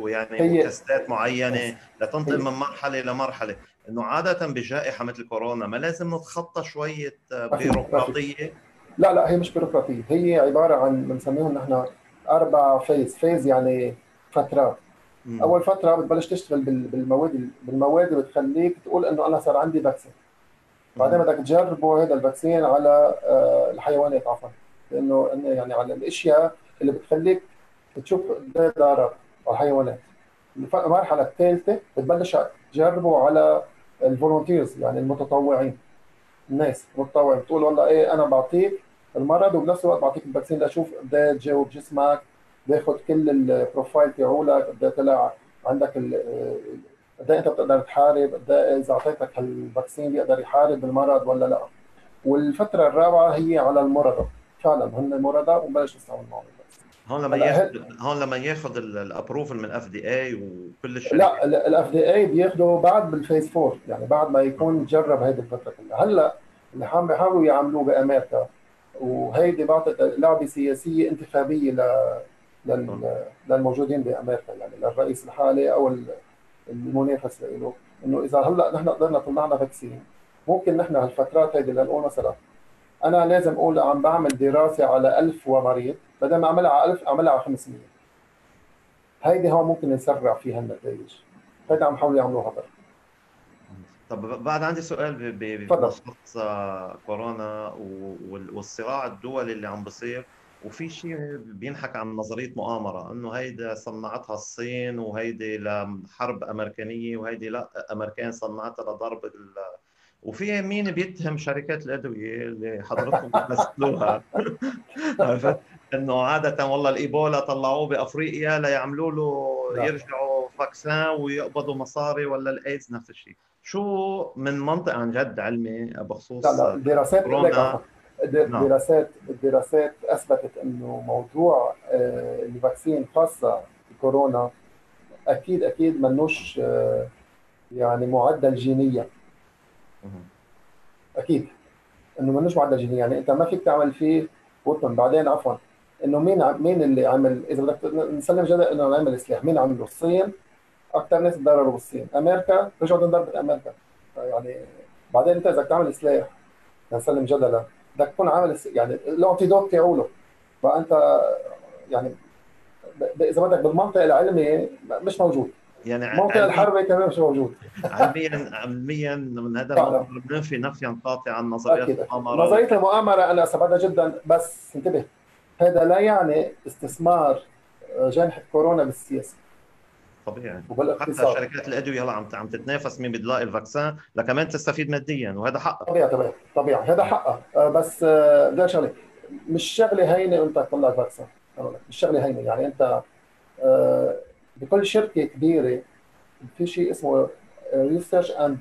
ويعني تستات معينة لتنتقل من مرحلة لمرحله إنه عادة بجائحة مثل كورونا ما لازم نتخطى شوية بيروقراطية؟ لا لا هي مش بيروقراطية. هي عبارة عن بنسميهم نحن أربع phase phase يعني فترات. مم. أول فترة بتبلش تشتغل بالمواد بالمواد بتخليك تقول إنه أنا صار عندي vaccine بعدين بدك تجربه هذا ال vaccine على آه، الحيوانات عفوا. لأنه يعني على الأشياء اللي بتخليك تشوف ضرر على الحيوانات المرحلة الثالثة بتبلش تجربه على ال volunteers يعني المتطوعين. الناس المتطوعين بتقول والله إيه أنا بعطيك المرض وبنفس الوقت بعطيك ال vaccine لاشوف قد تجاوب جسمك باخذ كل ال profile تبعولك قد طلع عندك قد إيه أنت بتقدر تحارب قد إذا أعطيتك هال vaccine بيقدر يحارب المرض ولا لا. والفترة الرابعة هي على المرضى. فعلا هن مرضى وبلش نستعمل معهم هون لما ياخذ هون لما ياخذ ال approval من ال FDA وكل الشركات. لا ال FDA بياخذه بعد بال phase 4 يعني بعد ما يكون جرب هيدي الفترة كلها. هلأ اللي عم بيحاولوا يعملوه بأمريكا وهيدي بعطت لعبة سياسية انتخابية ل للموجودين بأمريكا يعني للرئيس الحالي أو المنافس له إنه إذا هلأ نحن قدرنا طلعنا فاكسين ممكن نحن هالفترات هيدي لنقول مثلا أنا لازم أقول عم بعمل دراسة على 1000 ومريض بدل ما أعملها على 1000 أعملها على 500 هيدي هون ممكن نسرع فيها النتائج. هيدا عم يحاولوا يعملوها هذا طب بعد عندي سؤال بخصوص كورونا والصراع الدولي اللي عم بصير. وفي شيء بينحكى عن نظرية مؤامرة إنه هيدا صنعتها الصين وهيدي لحرب أمريكانية وهيدي لا أمريكان صنعتها لضرب وفي مين بيتهم شركات الأدوية اللي حضرتكم بتمثلوها. (laughs) عرفت؟ إنه عادة والله الإيبولا طلعوه بأفريقيا ليعملوا له. يرجعوا فاكسان ويقبضوا مصاري ولا الايدز نفس الشيء. شو من منطق عن جد علمي بخصوص لا لا الدراسات نعم. الدراسات الدراسات أثبتت إنه موضوع آه، الفاكسين خاصة كورونا أكيد أكيد منوش آه، يعني معدل جينيا. أكيد. إنه منوش معدل جينيا يعني أنت ما فيك تعمل فيه وطن. بعدين عفوا. إنه مين مين اللي عمل إذا بدك نسلم جدل إنه عمل سلاح مين عمله؟ الصين. أكثر ناس تضرروا بالصين. أمريكا. رجعوا ضربت أمريكا. يعني بعدين أنت إذا تعمل سلاح نسلم جدلا بدك تكون عامل يعني الأنتيدوت تاعوله. فأنت يعني إذا بدك بالمنطق العلمي مش موجود. يعني موقع الحرب كمان مش موجود. علميا علميا من هذا بننفي نفيا قاطعا نظرية المؤامرة. نظرية المؤامرة أنا اثبتها جدا بس انتبه هذا لا يعني استثمار جنحه كورونا بالسياسة. طبيعي. حتى شركات الأدوية هلا عم عم تتنافس مين بتلاقي الفاكسان لكمان تستفيد ماديا وهذا حقها طبيعي طبيعي طبيعي هذا حقها آه، بس آه، بدي شغلة. مش شغلة هينة أنت تطلع فاكسان مش شغلة هينة يعني أنت آه، بكل شركة كبيرة في شيء اسمه research and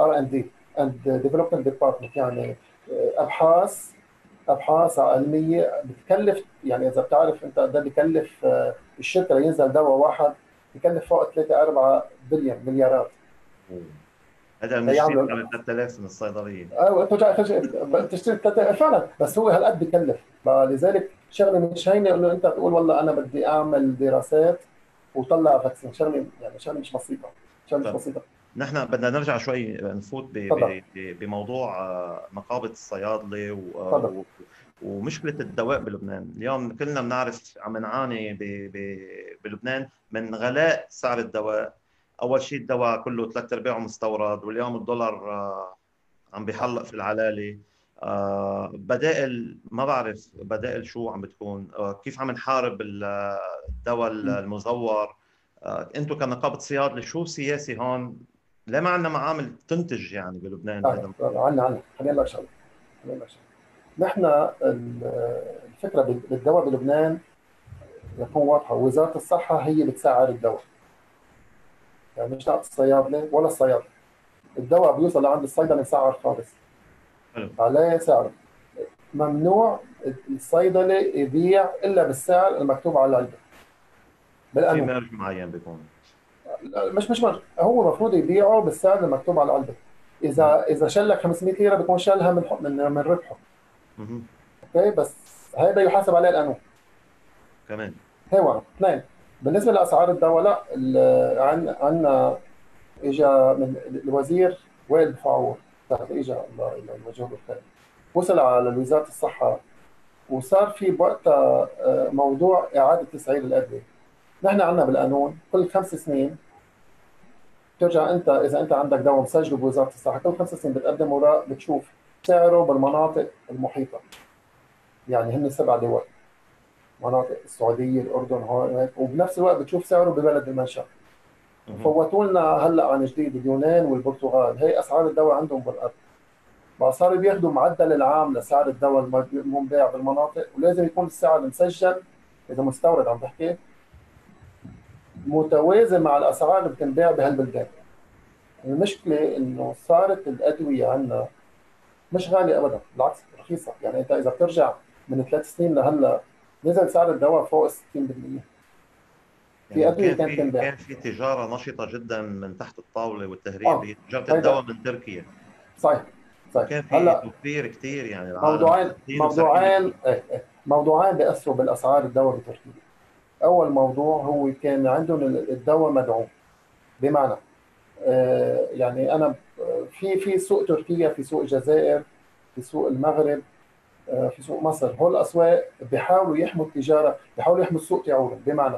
R and D and development department يعني أبحاث أبحاث علمية بتكلف يعني إذا بتعرف أنت قد بكلف الشركة لينزل دواء واحد بكلف فوق 3 4 بليون مليارات. هذا مش 3000 من الصيدلية. أيوه أنت تشتري 3000 فعلا بس هو هالقد بكلف. فلذلك شغلة مش هينة إنه أنت تقول والله أنا بدي أعمل دراسات وطلع فاكسين. شغله يعني شغله مش بسيطة. شغله مش بسيطة. نحن بدنا نرجع شوي نفوت بموضوع آه، نقابه الصيادلة و... ومشكلة الدواء بلبنان، اليوم كلنا بنعرف عم نعاني بلبنان من غلاء سعر الدواء، أول شيء الدواء كله ثلاث أرباعه مستورد واليوم الدولار آه، عم بيحلق في العلالي آه، بدائل ما بعرف بدائل شو عم بتكون. كيف عم نحارب الدواء المزور. أنتم كنقابة صيادله شو سياسي هون؟ ليه ما عندنا معامل تنتج يعني بلبنان؟ آه عندنا عندنا. خلينا نقول شغله نقول شغله نحن الفكرة بالدواء بلبنان لتكون واضحة. وزارة الصحة هي بتسعر الدواء. يعني مش ناقص الصيادله ولا الصيادله الدواء بيوصل لعند الصيدلة مسعر خالص عليه سعر. ممنوع الصيدله يبيع إلا بالسعر المكتوب على العلبة. بالقانون في marge معين بيكون. مش مش marge هو المفروض يبيعه بالسعر المكتوب على العلبة. اذا إذا شلك 500 ليرة بيكون شالها من من من ربحه. okay؟ بس هذا يحاسب عليه القانون كمان هو اثنين. بالنسبة لأسعار الدواء لا عندنا اجى من الوزير وائل فاعور اجى الله بالخير وصل على وزارة الصحة وصار في بوقتها آه، موضوع إعادة تسعير الأدوية. نحن عندنا بالقانون كل خمس سنين ترجع أنت إذا أنت عندك دواء مسجله بوزارة الصحة كل خمس سنين بتقدم وراء بتشوف سعره بالمناطق المحيطة. يعني هن سبع دول مناطق السعودية الأردن هون وبنفس الوقت بتشوف سعره ببلد المنشأ. فوتوا لنا هلا عن جديد اليونان والبرتغال. هي أسعار الدواء عندهم بالأرض. بقى صاروا بياخذوا معدل العام لسعر الدواء المنباع بالمناطق ولازم يكون السعر مسجل إذا مستورد عم بحكي متوازن مع الأسعار اللي بتنباع بهالبلدان. المشكلة إنه صارت الأدوية عندنا مش غالية ابدا بالعكس رخيصة. يعني أنت إذا بترجع من ثلاث سنين لهلأ نزل سعر الدواء فوق 60% في يعني ادويه كانت تنباع كان في تجارة نشطة جدا من تحت الطاولة والتهريب آه. تجارة الدواء من تركيا. صحيح صحيح. كان في هلأ توفير كثير يعني موضوعين موضوعين إيه، إيه. موضوعين بياثروا بالأسعار الدواء بتركيا أول موضوع هو كان عندهم الدواء مدعوم بمعنى آه يعني أنا في في سوق تركيا في سوق الجزائر في سوق المغرب آه في سوق مصر. هول الأسواق بيحاولوا يحموا التجارة بيحاولوا يحموا السوق تاعولهم بمعنى.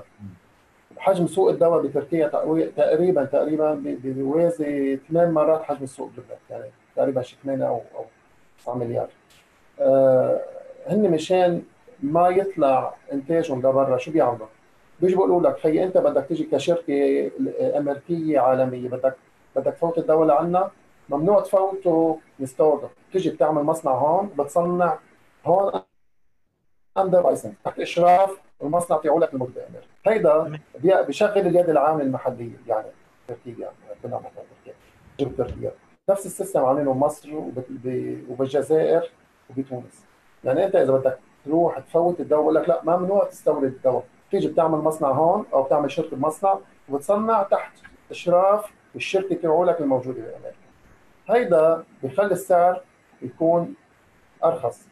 حجم سوق الدواء بتركيا تقريبا تقريبا بيوازي ثمان مرات حجم السوق بلبنان يعني تقريبا شي 8 أو أو 9 مليار. آه هن مشان ما يطلع إنتاجهم لبرا شو بيعملوا؟ بيجوا بيقولوا لك خي أنت بدك تيجي كشركة أمريكية عالمية بدك بدك تفوت الدواء لعنا؟ ممنوع تفوته مستورده تيجي بتعمل مصنع هون بتصنع هون under license تحت إشراف المصنع تبعولك الموجود بامريكا هيدا بيشغل اليد العامله المحلية يعني تركيا يعني كنا تركيا تركيا. نفس ال system عاملينه بمصر وبالجزائر وبتونس. يعني أنت إذا بدك تروح تفوت الدواء بقول لك لا ممنوع تستورد الدواء. تيجي بتعمل مصنع هون أو بتعمل شركة مصنع وبتصنع تحت إشراف الشركة تبعولك الموجودة بأمريكا. هيدا بخلي السعر يكون أرخص.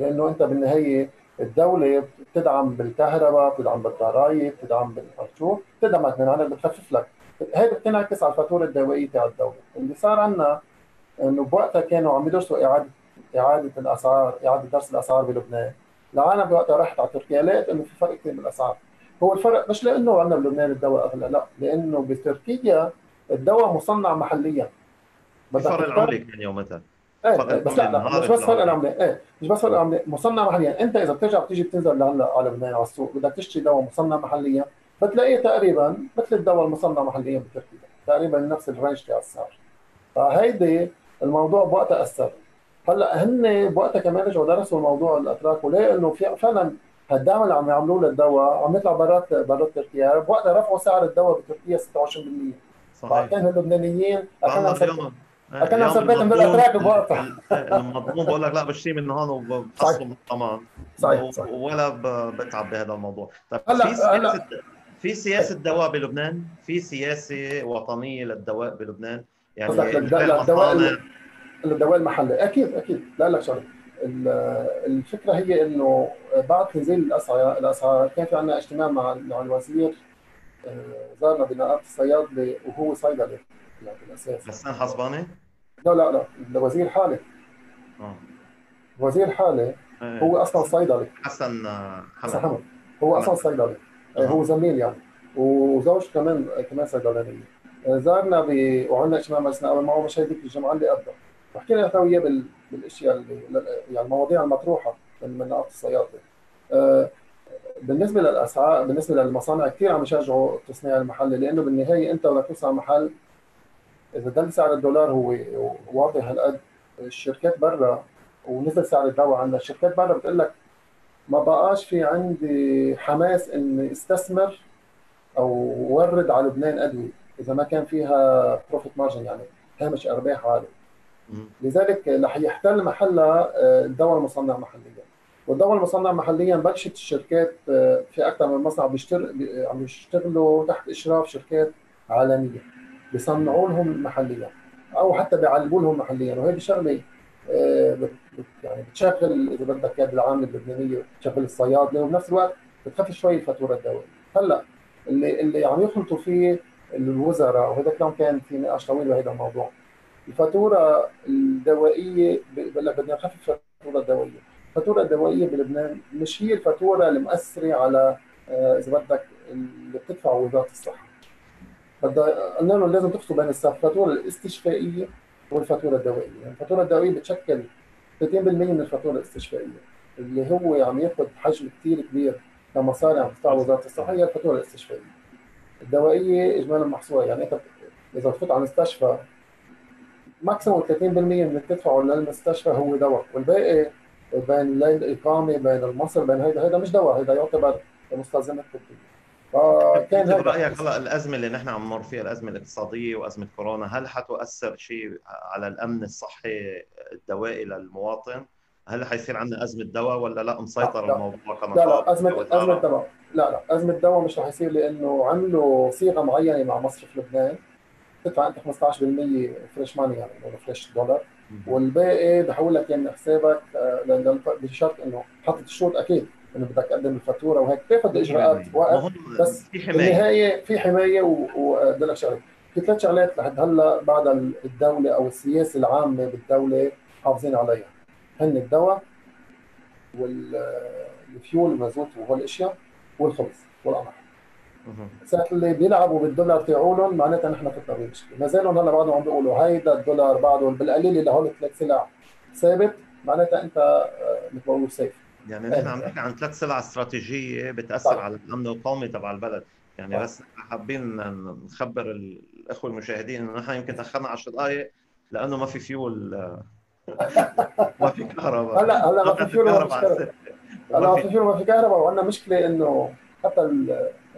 لأنه أنت بالنهاية الدولة بتدعم بالكهرباء بتدعم بالضرائب بتدعم بالارشوف بتدعمك من عندك بتخفف لك. هي بتنعكس على الفاتورة الدوائية تاع الدولة. اللي صار عندنا إنه بوقتها كانوا عم يدرسوا إعادة إعادة الأسعار إعادة درس الأسعار بلبنان. العالم بوقتها راحت على تركيا. لقيت انه في فرق كثير بالأسعار. هو الفرق مش لأنه عندنا بلبنان الدواء أغلى لا. لأنه بتركيا الدواء مصنع محليا. فرق العمله كان يومتها إيه بس لا لا مش بس فرق العملة إيه مش بس فرق العملة. مصنع محليا أنت إذا بترجع بتيجي بتنزل لهلأ على لبنان على السوق بدك تشتري دواء مصنع محليا بتلاقيه تقريبا مثل الدواء المصنع محليا بتركيا تقريبا نفس الرينج تاع السعر. فهيدي الموضوع بوقتها أثر. هلأ هن بوقتها كمان رجعوا درسوا الموضوع الأتراك ولقوا إنه في فعلا هالدعم اللي عم يعملوه للدواء عم يطلع برات برات تركيا. بوقتها رفعوا سعر الدواء بتركيا 26% صحيح. فكان اللبنانيين اكلنا اكلنا مثبت من الأتراك بوقتها المضمون بقول لك لا بشتري من هون وبحصل كمان صحيح صحيح. ولا بتعب بهذا الموضوع. طيب هلا في سياسة في سياسة دواء بلبنان؟ في سياسة وطنية للدواء بلبنان؟ يعني الدواء الدواء المحلي. أكيد أكيد. لا لك شغله الفكرة هي إنه بعد تنزيل الأسعار الأسعار كان في عندنا اجتماع مع مع الوزير آه، زارنا بنقابه الصيادله وهو صيدلي. بالاساس حسان حصباني؟ لا لا لا الوزير حالي آه. وزير حالي إيه. هو أصلا صيدلي. حسن حمد حمد. هو أصلا صيدلي. إيه، هو زميل يعني. وزوجته كمان كمان صيدلانية. زارنا ب... وعندنا اجتماع مجلس قبل معه مش هيديك الجمعة اللي قبلها وحكينا إحنا وياه بال... بالأشياء اللي يعني المواضيع المطروحة من من نقابه الصيادله أه بالنسبة للأسعار بالنسبة للمصانع كثير عم يشجعوا التصنيع المحلي لأنه بالنهاية أنت بدك تصنع محل إذا ضل سعر الدولار هو واطي هالقد الشركات برا ونزل سعر الدواء. عندنا الشركات برا بتقول لك ما بقاش في عندي حماس إني استثمر أو ورد على لبنان أدوية إذا ما كان فيها بروفيت مارجن يعني هامش أرباح عالي لذلك رح يحتل محلها آه، الدواء المصنع محليا. والدواء المصنع محليا بلشت الشركات آه، في أكثر من مصنع بيشتغل عم يشتغلوا تحت إشراف شركات عالمية. بيصنعوا لهم محليا أو حتى بيعلبوا لهم محليا وهي شغلة آه، يعني بتشغل إذا بدك يد العامله اللبنانية بتشغل الصيادلة وبنفس الوقت بتخفف شوي الفاتورة الدوليه هلأ اللي اللي عم يخلطوا فيه الوزراء وهذا الكلام كان في نقاش طويل بهذا الموضوع. الفاتورة الدوائية بقول لك بدنا نخفف الفاتورة الدوائية. الفاتورة الدوائية بلبنان مش هي الفاتورة المؤثرة على آه، إذا بدك اللي بتدفع وزارة الصحة. قلنا لهم لازم تفصلوا بين الفاتورة الاستشفائية والفاتورة الدوائية، يعني الفاتورة الدوائية بتشكل 30% من الفاتورة الاستشفائية، اللي هو عم ياخذ حجم كثير كبير كمصاري عم تدفع وزارة الصحة هي الفاتورة الاستشفائية. الدوائية اجمالا محصورة. يعني أنت إذا بتفوت على المستشفى ماكسيموم 30% من اللي بتدفعه للمستشفى هو دواء. والباقي بين الإقامة بين المصر بين هيدا هيدا مش دواء هيدا يعتبر مستلزمات طبية. فكان برايك هلا الأزمة اللي نحن عم نمر فيها الأزمة الاقتصادية وأزمة كورونا هل حتؤثر شيء على الأمن الصحي الدوائي للمواطن؟ هل حيصير عندنا أزمة دواء ولا لا؟ مسيطر لا الموضوع كما لا لا ازمه أزمة دواء. لا لا أزمة دواء مش رح يصير لأنه عملوا صيغة معينة مع مصرف لبنان. تدفع أنت 15% fresh money يعني fresh دولار. والباقي بحول لك من حسابك آه، بشرط إنه حطت الشروط أكيد. إنه بدك تقدم الفاتورة وهيك بتاخذ إجراءات وقت بس في حماية. بالنهايه في حماية وبدي لك شغلة. في ثلاث شغلات لحد هلأ بعد الدولة أو السياسة العامة بالدولة حافظين عليها. هن الدواء والفيول المازوت وهول الأشياء والخبز والقمح. ساعة اللي بيلعبوا بالدولار تاعولهم معناتها نحن فتنا بمشكله، ما زالوا هلأ بعدهم عم بيقولوا هيدا الدولار بعده بالقليل لهول الثلاث سلع ثابت معناتها أنت آه، مثل ما سيف يعني نحن عم نحكي عن ثلاث سلع استراتيجية بتأثر على الأمن القومي تبع البلد. يعني بس حابين نخبر الأخوة المشاهدين إنه نحن يمكن تاخرنا 10 دقائق لأنه ما في فيول ما في كهرباء. هلا هلا ما في فيول ما في كهرباء هلا ما في فيول ما في كهرباء. وعندنا مشكلة إنه حتى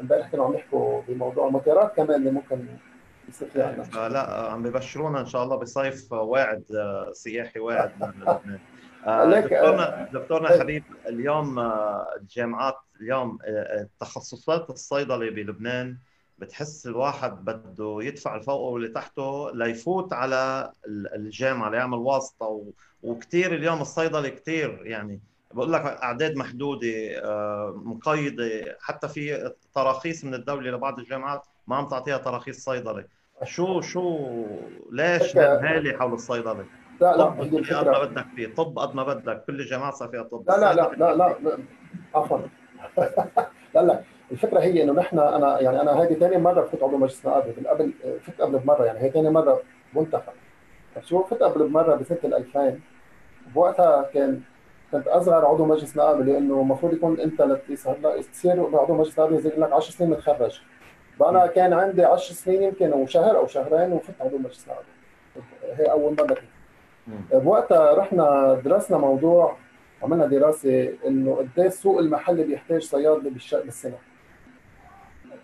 امبارح كانوا عم يحكوا بموضوع المطارات كمان اللي ممكن يصير فيها. لا عم ببشرونا إن شاء الله بصيف واعد سياحي واعد. من لبنان آه، دكتورنا دكتورنا طيب. حبيب اليوم آه، الجامعات اليوم آه، تخصصات الصيدلة بلبنان بتحس الواحد بده يدفع الفوق واللي تحته ليفوت على الجامعة ليعمل واسطه وكثير اليوم الصيدلة كثير يعني بقول لك أعداد محدودة مقيدة حتى في تراخيص من الدولة لبعض الجامعات ما عم تعطيها تراخيص صيدلة شو شو ليش غالي حول الصيدلة؟ لا لا الفكرة. قد ما بدك فيه طب قد ما بدك كل الجامعات صار فيها طب. لا لا لا لا لا عفوا. (laughs) لا لا الفكرة هي إنه نحن أنا يعني أنا هذه ثاني مرة فت عضو مجلس نقابه قبل فت قبل بمرة يعني هي ثاني مرة منتخب. شو فت قبل بمرة بسنه ال 2000 بوقتها كان كنت أصغر عضو مجلس نقابة لأنه المفروض يكون أنت تصير عضو مجلس نقابة يصير لك 10 سنين متخرج. فأنا كان عندي 10 سنين يمكن وشهر أو شهرين وفت عضو مجلس نقابة. هي أول مرة بوقتها رحنا درسنا موضوع عملنا دراسة إنه قد السوق المحلي بيحتاج صيادله بالسنه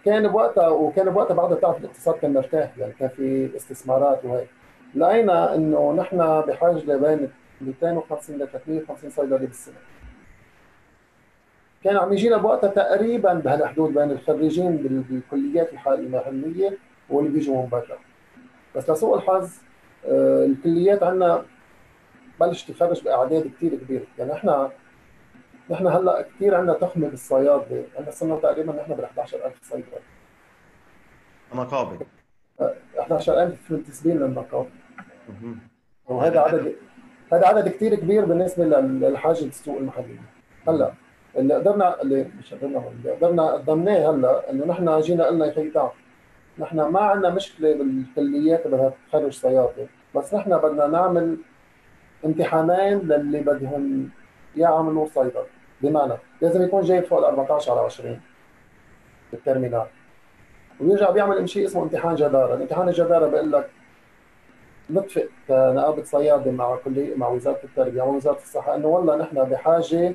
كان بوقتها وكان بوقتها بعد بتعرف الاقتصاد كان مرتاح يعني كان في استثمارات وهيك. لقينا إنه نحن بحاجة لبين 250 ل 350 صيدلي بالسنه كان عم يجينا بوقتها تقريبا بهالحدود بين الخريجين بالكليات المحليه واللي بيجوا من برا. بس لسوء الحظ الكليات عندنا بلش تخرج بأعداد كثير كبيرة. يعني إحنا نحن هلأ كثير عندنا تخمة بالصيادله عندنا صرنا تقريبا نحن بال 11000 صيدله نقابه 11000 منتسبين للنقابه وهذا عدد هذا عدد كثير كبير بالنسبة للحاجة السوق المحلي هلأ اللي قدرنا اللي مش قدرنا اللي قدرنا قدمناه هلأ إنه نحن جينا قلنا يا خي نحن ما عندنا مشكلة بالكليات بدها تخرج صيادله بس نحن بدنا نعمل امتحانين للي بدهم يعملوا صيدله بمعنى لازم يكون جايب فوق ال 14 على 20 بالترمينال. ويرجع بيعمل شيء اسمه امتحان جدارة، الامتحان الجدارة بيقول لك نتفق كنقابه صيادله مع كلية مع وزارة التربية ووزاره الصحة إنه والله نحن بحاجة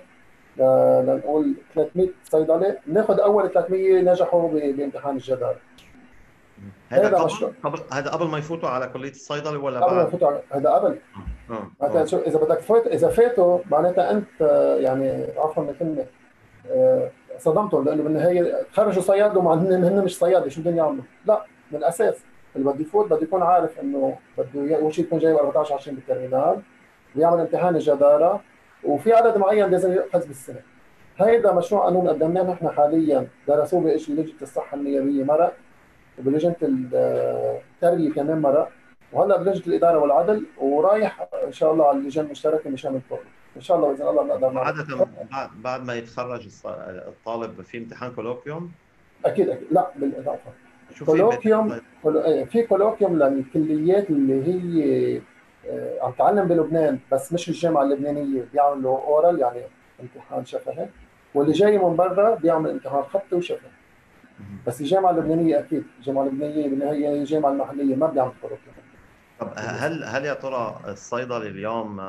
لنقول 300 صيدلة. ناخذ أول 300 نجحوا بامتحان الجدارة. هذا قبل قبل هذا قبل ما يفوتوا على كلية الصيدلة ولا بعد؟ قبل ما يفوتوا هذا قبل آه. آه. شو إذا بدك تفوت إذا فاتوا معناتها أنت يعني عفوا الكلمة آه، صدمتهم لأنه بالنهاية خرجوا صياد ومع هن مش صيادله شو بدهم يعملوا؟ لا من الأساس اللي بده يفوت بده يكون عارف إنه بده أول شيء يكون جايب 14 20 بالترمينال ويعمل امتحان الجدارة وفي عدد معين لازم يؤخذ بالسنة هيدا مشروع قانون قدمناه نحن حاليا درسوه لجنه الصحه النيابيه مرق وبلجنه التربية كمان مرق وهلأ بلجنة الإدارة والعدل ورايح إن شاء الله على اللجان المشتركة مشان الكل إن شاء الله بإذن الله بنقدر عادة بعد بعد ما يتخرج الطالب في امتحان colloquium؟ أكيد أكيد. لا بالإضافة. colloquium إيه، في colloquium للكليات اللي هي آه، عم تعلم بلبنان بس مش الجامعة اللبنانية. بيعملوا oral يعني امتحان شفهي. واللي جاي من برا بيعمل امتحان خطي وشفهي. بس الجامعة اللبنانية أكيد. الجامعة اللبنانية بالنهاية هي الجامعة المحلية ما بيعمل كوروكيوم طب هل هل يا ترى الصيدلي اليوم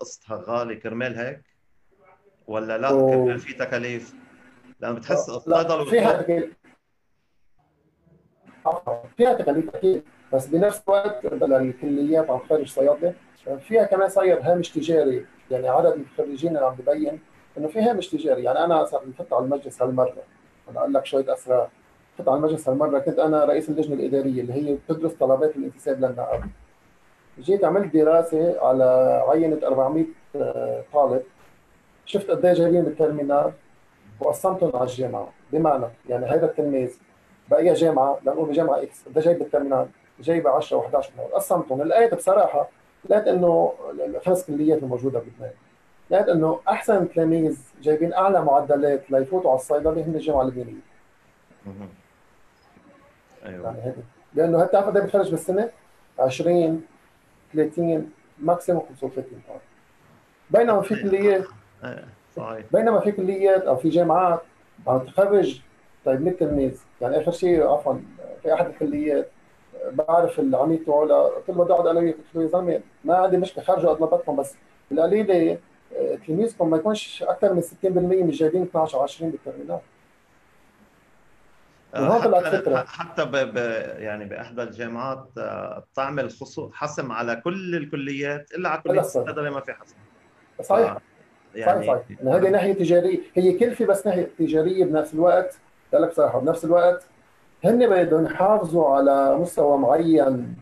قسطها غالي كرمال هيك؟ ولا لا؟ كرمال في تكاليف؟ لأنه بتحس الصيدله فيها تكاليف. فيها تكاليف أكيد. بس بنفس الوقت الكليات عم تخرج صيادلة فيها كمان صاير هامش تجاري. يعني عدد المتخرجين اللي عم ببين إنه في هامش تجاري. يعني أنا صار نفت على المجلس هالمرة. أقول لك شوية أسرار. فت على المجلس هالمرة كنت أنا رئيس اللجنة الإدارية اللي هي بتدرس طلبات الانتساب للنقابه جيت عملت دراسة على عينة 400 آه، طالب. شفت قد إيه جايبين بال terminale وقسمتهم على الجامعة. بمعنى يعني هذا التلميذ باي جامعة لنقول بجامعة X قد جايب بال terminale جايب 10 و11 قسمتهم. لقيت بصراحة لقيت إنه الخمس كليات الموجودة بلبنان لقيت إنه أحسن تلاميذ جايبين أعلى معدلات ليفوتوا على الصيدلة هم الجامعة اللبنانيه. أيوه. يعني هيك. لأنه بتعرف قد بتخرج بالسنة؟ 20 30 ماكسيموم 35 طالب. بينما في كليات إيه، صحيح. بينما في كليات أو في جامعات عم تخرج طيب 100 تلميذ. يعني آخر شيء عفوا في أحد الكليات بعرف العميد تبعه قلت له بدي أقعد أنا وياك. قلت له يا زلمة ما عندي مشكلة خرجوا قد ما بدكم بس بالقليلة آه، تلميذكم ما يكونش أكثر من 60% مش جايبين 12 أو 20 بالترمينال. طلعت فكره حتى ب... ب... يعني باحدى الجامعات آه، بتعمل خصوص حسم على كل الكليات إلا على كلية الصيدلة ما في حسم. صحيح. يعني صحيح. صحيح هذه ناحية تجارية هي كلفة بس ناحية تجارية بنفس الوقت. لك صراحة بنفس الوقت. هن بدهم يحافظوا على مستوى معين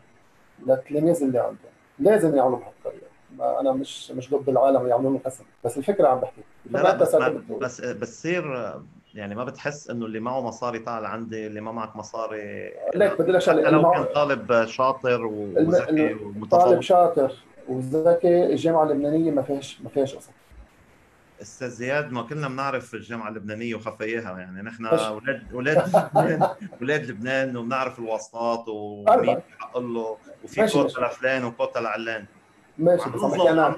للتلاميذ اللي عندهم. لازم يعملوا بهالطريقة. أنا مش مش ضد العالم يعملوا له قسم. بس الفكرة عم بحكي. لا, لا بس, بس بتصير يعني ما بتحس إنه اللي معه مصاري تعال عندي اللي ما معك مصاري. ليك بدي لك شغلة. لو كان طالب شاطر وذكي ومتفوق. طالب شاطر وذكي الجامعة اللبنانية ما فيهاش ما فيهاش قسم أستاذ زياد ما كلنا بنعرف الجامعة اللبنانية وخفاياها يعني نحن أولاد أولاد لبنان أولاد لبنان وبنعرف الواسطات ومين بحق له وفي كوتا لفلان وكوتا لعلان. ماشي بس أنا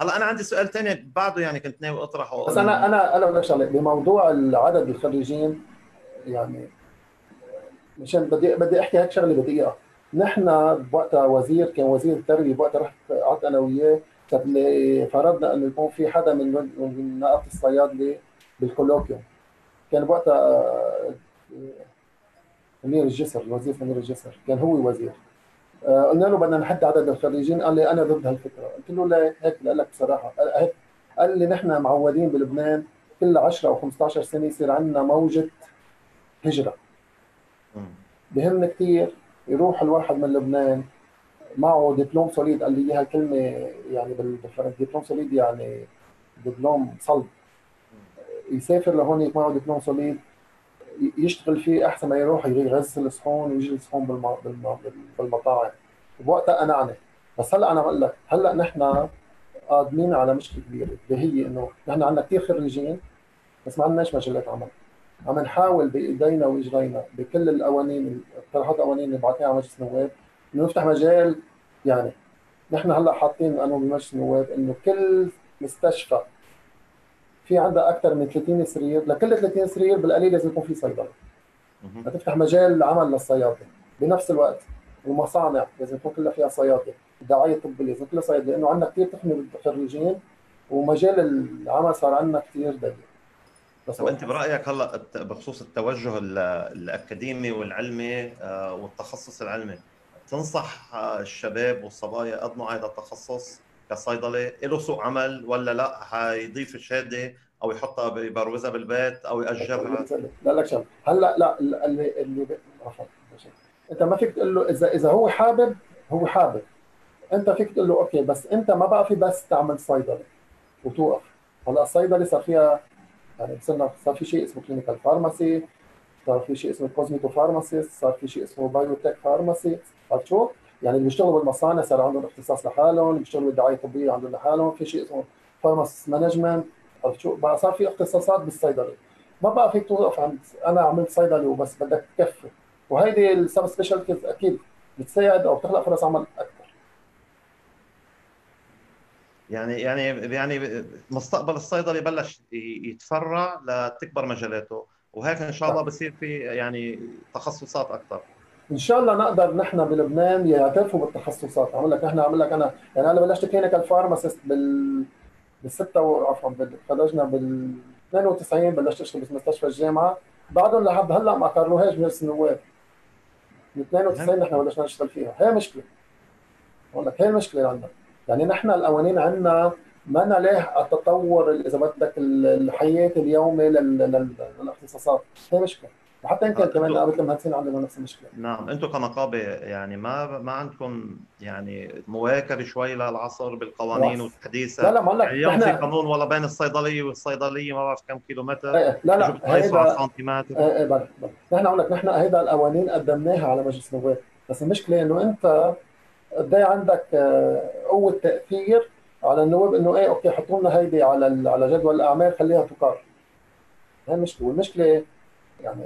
هلا أنا عندي سؤال ثاني بعده يعني كنت ناوي أطرحه. بس أنا أنا أنا بدي شغله بموضوع عدد الخريجين يعني مشان بدي بدي أحكي هيك شغلة بدقيقة. نحن بوقتها وزير كان وزير التربية بوقتها رحت قعدت أنا وياه. فرضنا إنه يكون في حدا من من نقابة الصيادله بالكولوكيوم؟ كان بوقتها آه، أمير الجسر الوزير أمير الجسر كان هو وزير. آه، قلنا له بدنا نحد عدد الخريجين. قال لي أنا ضد هالفكرة. قلت له لا هيك لك بصراحة. هيك. قال لي نحن معودين بلبنان كل 10 أو 15 سنة يصير عندنا موجة هجرة. بهمنا كثير يروح الواحد من لبنان معه diplôme solide. قال لي إياها الكلمة يعني بالفرنسي. diplôme solide يعني دبلوم صلب. يسافر لهون معه diplôme solide. يشتغل فيه أحسن ما يروح يغسل صحون ويجي صحون بالمطاعم. بوقتها أنا عني بس هلأ أنا بقول لك هلأ نحن قادمين على مشكلة كبيرة اللي هي إنه نحن عندنا كثير خريجين بس ما عندناش مجالات عمل. عم نحاول بإيدينا وإجرينا بكل القوانين اقتراحات القوانين اللي بعثناها على مجلس النواب إنه نفتح مجال يعني نحن هلأ حاطين أنه بمجلس النواب إنه كل مستشفى في عندها أكثر من 30 سرير لكل 30 سرير بالقليل لازم يكون في صيدله تفتح مجال عمل للصيادله بنفس الوقت المصانع لازم يكون كلها فيها صيادله الدعايه الطبيه لازم كلها صيادله لأنه عندنا كثير تخمه بالخريجين ومجال العمل صار عندنا كثير ضيق طب أنت برأيك هلا بخصوص التوجه الأكاديمي والعلمي آه، والتخصص العلمي تنصح الشباب والصبايا يقدموا هذا التخصص؟ كصيدله له سوق عمل ولا لا حيضيف الشهادة أو يحطها ببروزها بالبيت أو يأجرها؟ لا لك شغله هلا لا اللي اللي أنت ما فيك تقول له إذا إذا هو حابب هو حابب. أنت فيك تقول له okay بس أنت ما بقى في بس تعمل صيدله وتوقف. هلا الصيدله صار فيها يعني صرنا صار في شيء اسمه clinical pharmacy صار في شيء اسمه cosmeto pharmacist صار في شيء اسمه biotech pharmacy عرفت شو؟ يعني اللي بيشتغلوا بالمصانع صار عندهم اختصاص لحالهم، اللي بيشتغلوا بالدعايه الطبيه عندهم لحالهم، في شيء اسمه pharma management عرفت شو؟ بقى صار في اختصاصات بالصيدله ما بقى فيك توقف عند أنا عملت صيدله وبس بدك تكفي. وهيدي ال subspecialties أكيد بتساعد أو بتخلق فرص عمل أكثر يعني يعني يعني مستقبل الصيدلي بلش يتفرع لتكبر مجالاته وهيك إن شاء الله بصير في يعني تخصصات أكثر إن شاء الله نقدر نحن بلبنان يعترفوا بالتخصصات. عمل لك نحن عمل لك أنا يعني أنا بلشت clinical pharmacist بال بال 6 عفوا تخرجنا بال 92 بلشت أشتغل بمستشفى الجامعة. بعدهم لحد هلأ ما قرروهاش مجلس النواب من 92 نحن بلشنا نشتغل فيها. هي مشكلة. بقول لك هي المشكلة عندنا يعني نحن القوانين عندنا ما نلاح التطور إذا بدك الحياة اليومي للاختصاصات. هي مشكلة. وحتى يمكن كمان نقابه المهندسين عندنا نفس المشكلة. نعم أنتم كنقابة يعني ما ما عندكم يعني مواكبة شوي للعصر بالقوانين والتحديثه لا لا ما لك اليوم في قانون ولا بين الصيدليه والصيدلية ما بعرف كم كيلو متر إيه لا لا هيدا سنتيمتر. إيه إيه بل بل. نحن أقول لك نحن هيدا القوانين قدمناها على مجلس النواب. بس المشكلة إنه أنت قد إيه عندك آه، قوة تأثير على النواب إنه إيه okay حطوا لنا هيدي على على جدول الأعمال خليها تقر هي المشكلة. والمشكلة يعني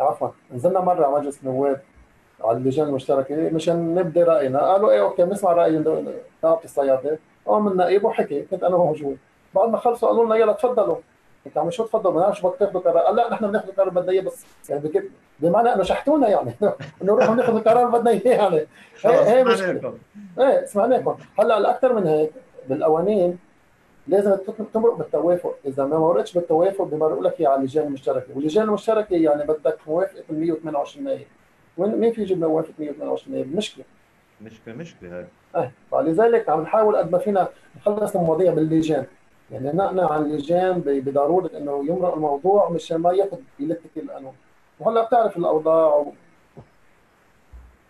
عفوا. نزلنا مرة على مجلس النواب على اللجان المشتركة مشان نبدي رأينا. قالوا إيه okay بنسمع رأي نائب الصيادله قام النائب وحكي كنت أنا موجود بعد ما خلصوا قالوا لنا يلا تفضلوا. قلت عم شو تفضلوا؟ ما بدك تاخذوا قرار. قال لا نحن بناخذ قرار بدنا إياه بس يعني بمعنى إنه شحتونا يعني. (laughs) إنه نروح ناخذ القرار بدنا إياه يعني. هي مشكلة. إيه سمعناكم. هلأ الأكثر من هيك بالقوانين لازم تمرق بالتوافق. إذا ما مرقتش بالتوافق بمرقوا لك على اللجان المشتركة. واللجان المشتركة يعني بدك موافقة ال 128 نائب. وين مين في يجيب موافقة 128 نائب؟ مشكلة. مشكله مشكلة هاي إيه فلذلك عم نحاول قد ما فينا نخلص المواضيع باللجان. يعني نقنع عن اللجان بضرورة إنه يمرق الموضوع مشان ما ياخذ يلتك القانون. وهلأ بتعرف الأوضاع و...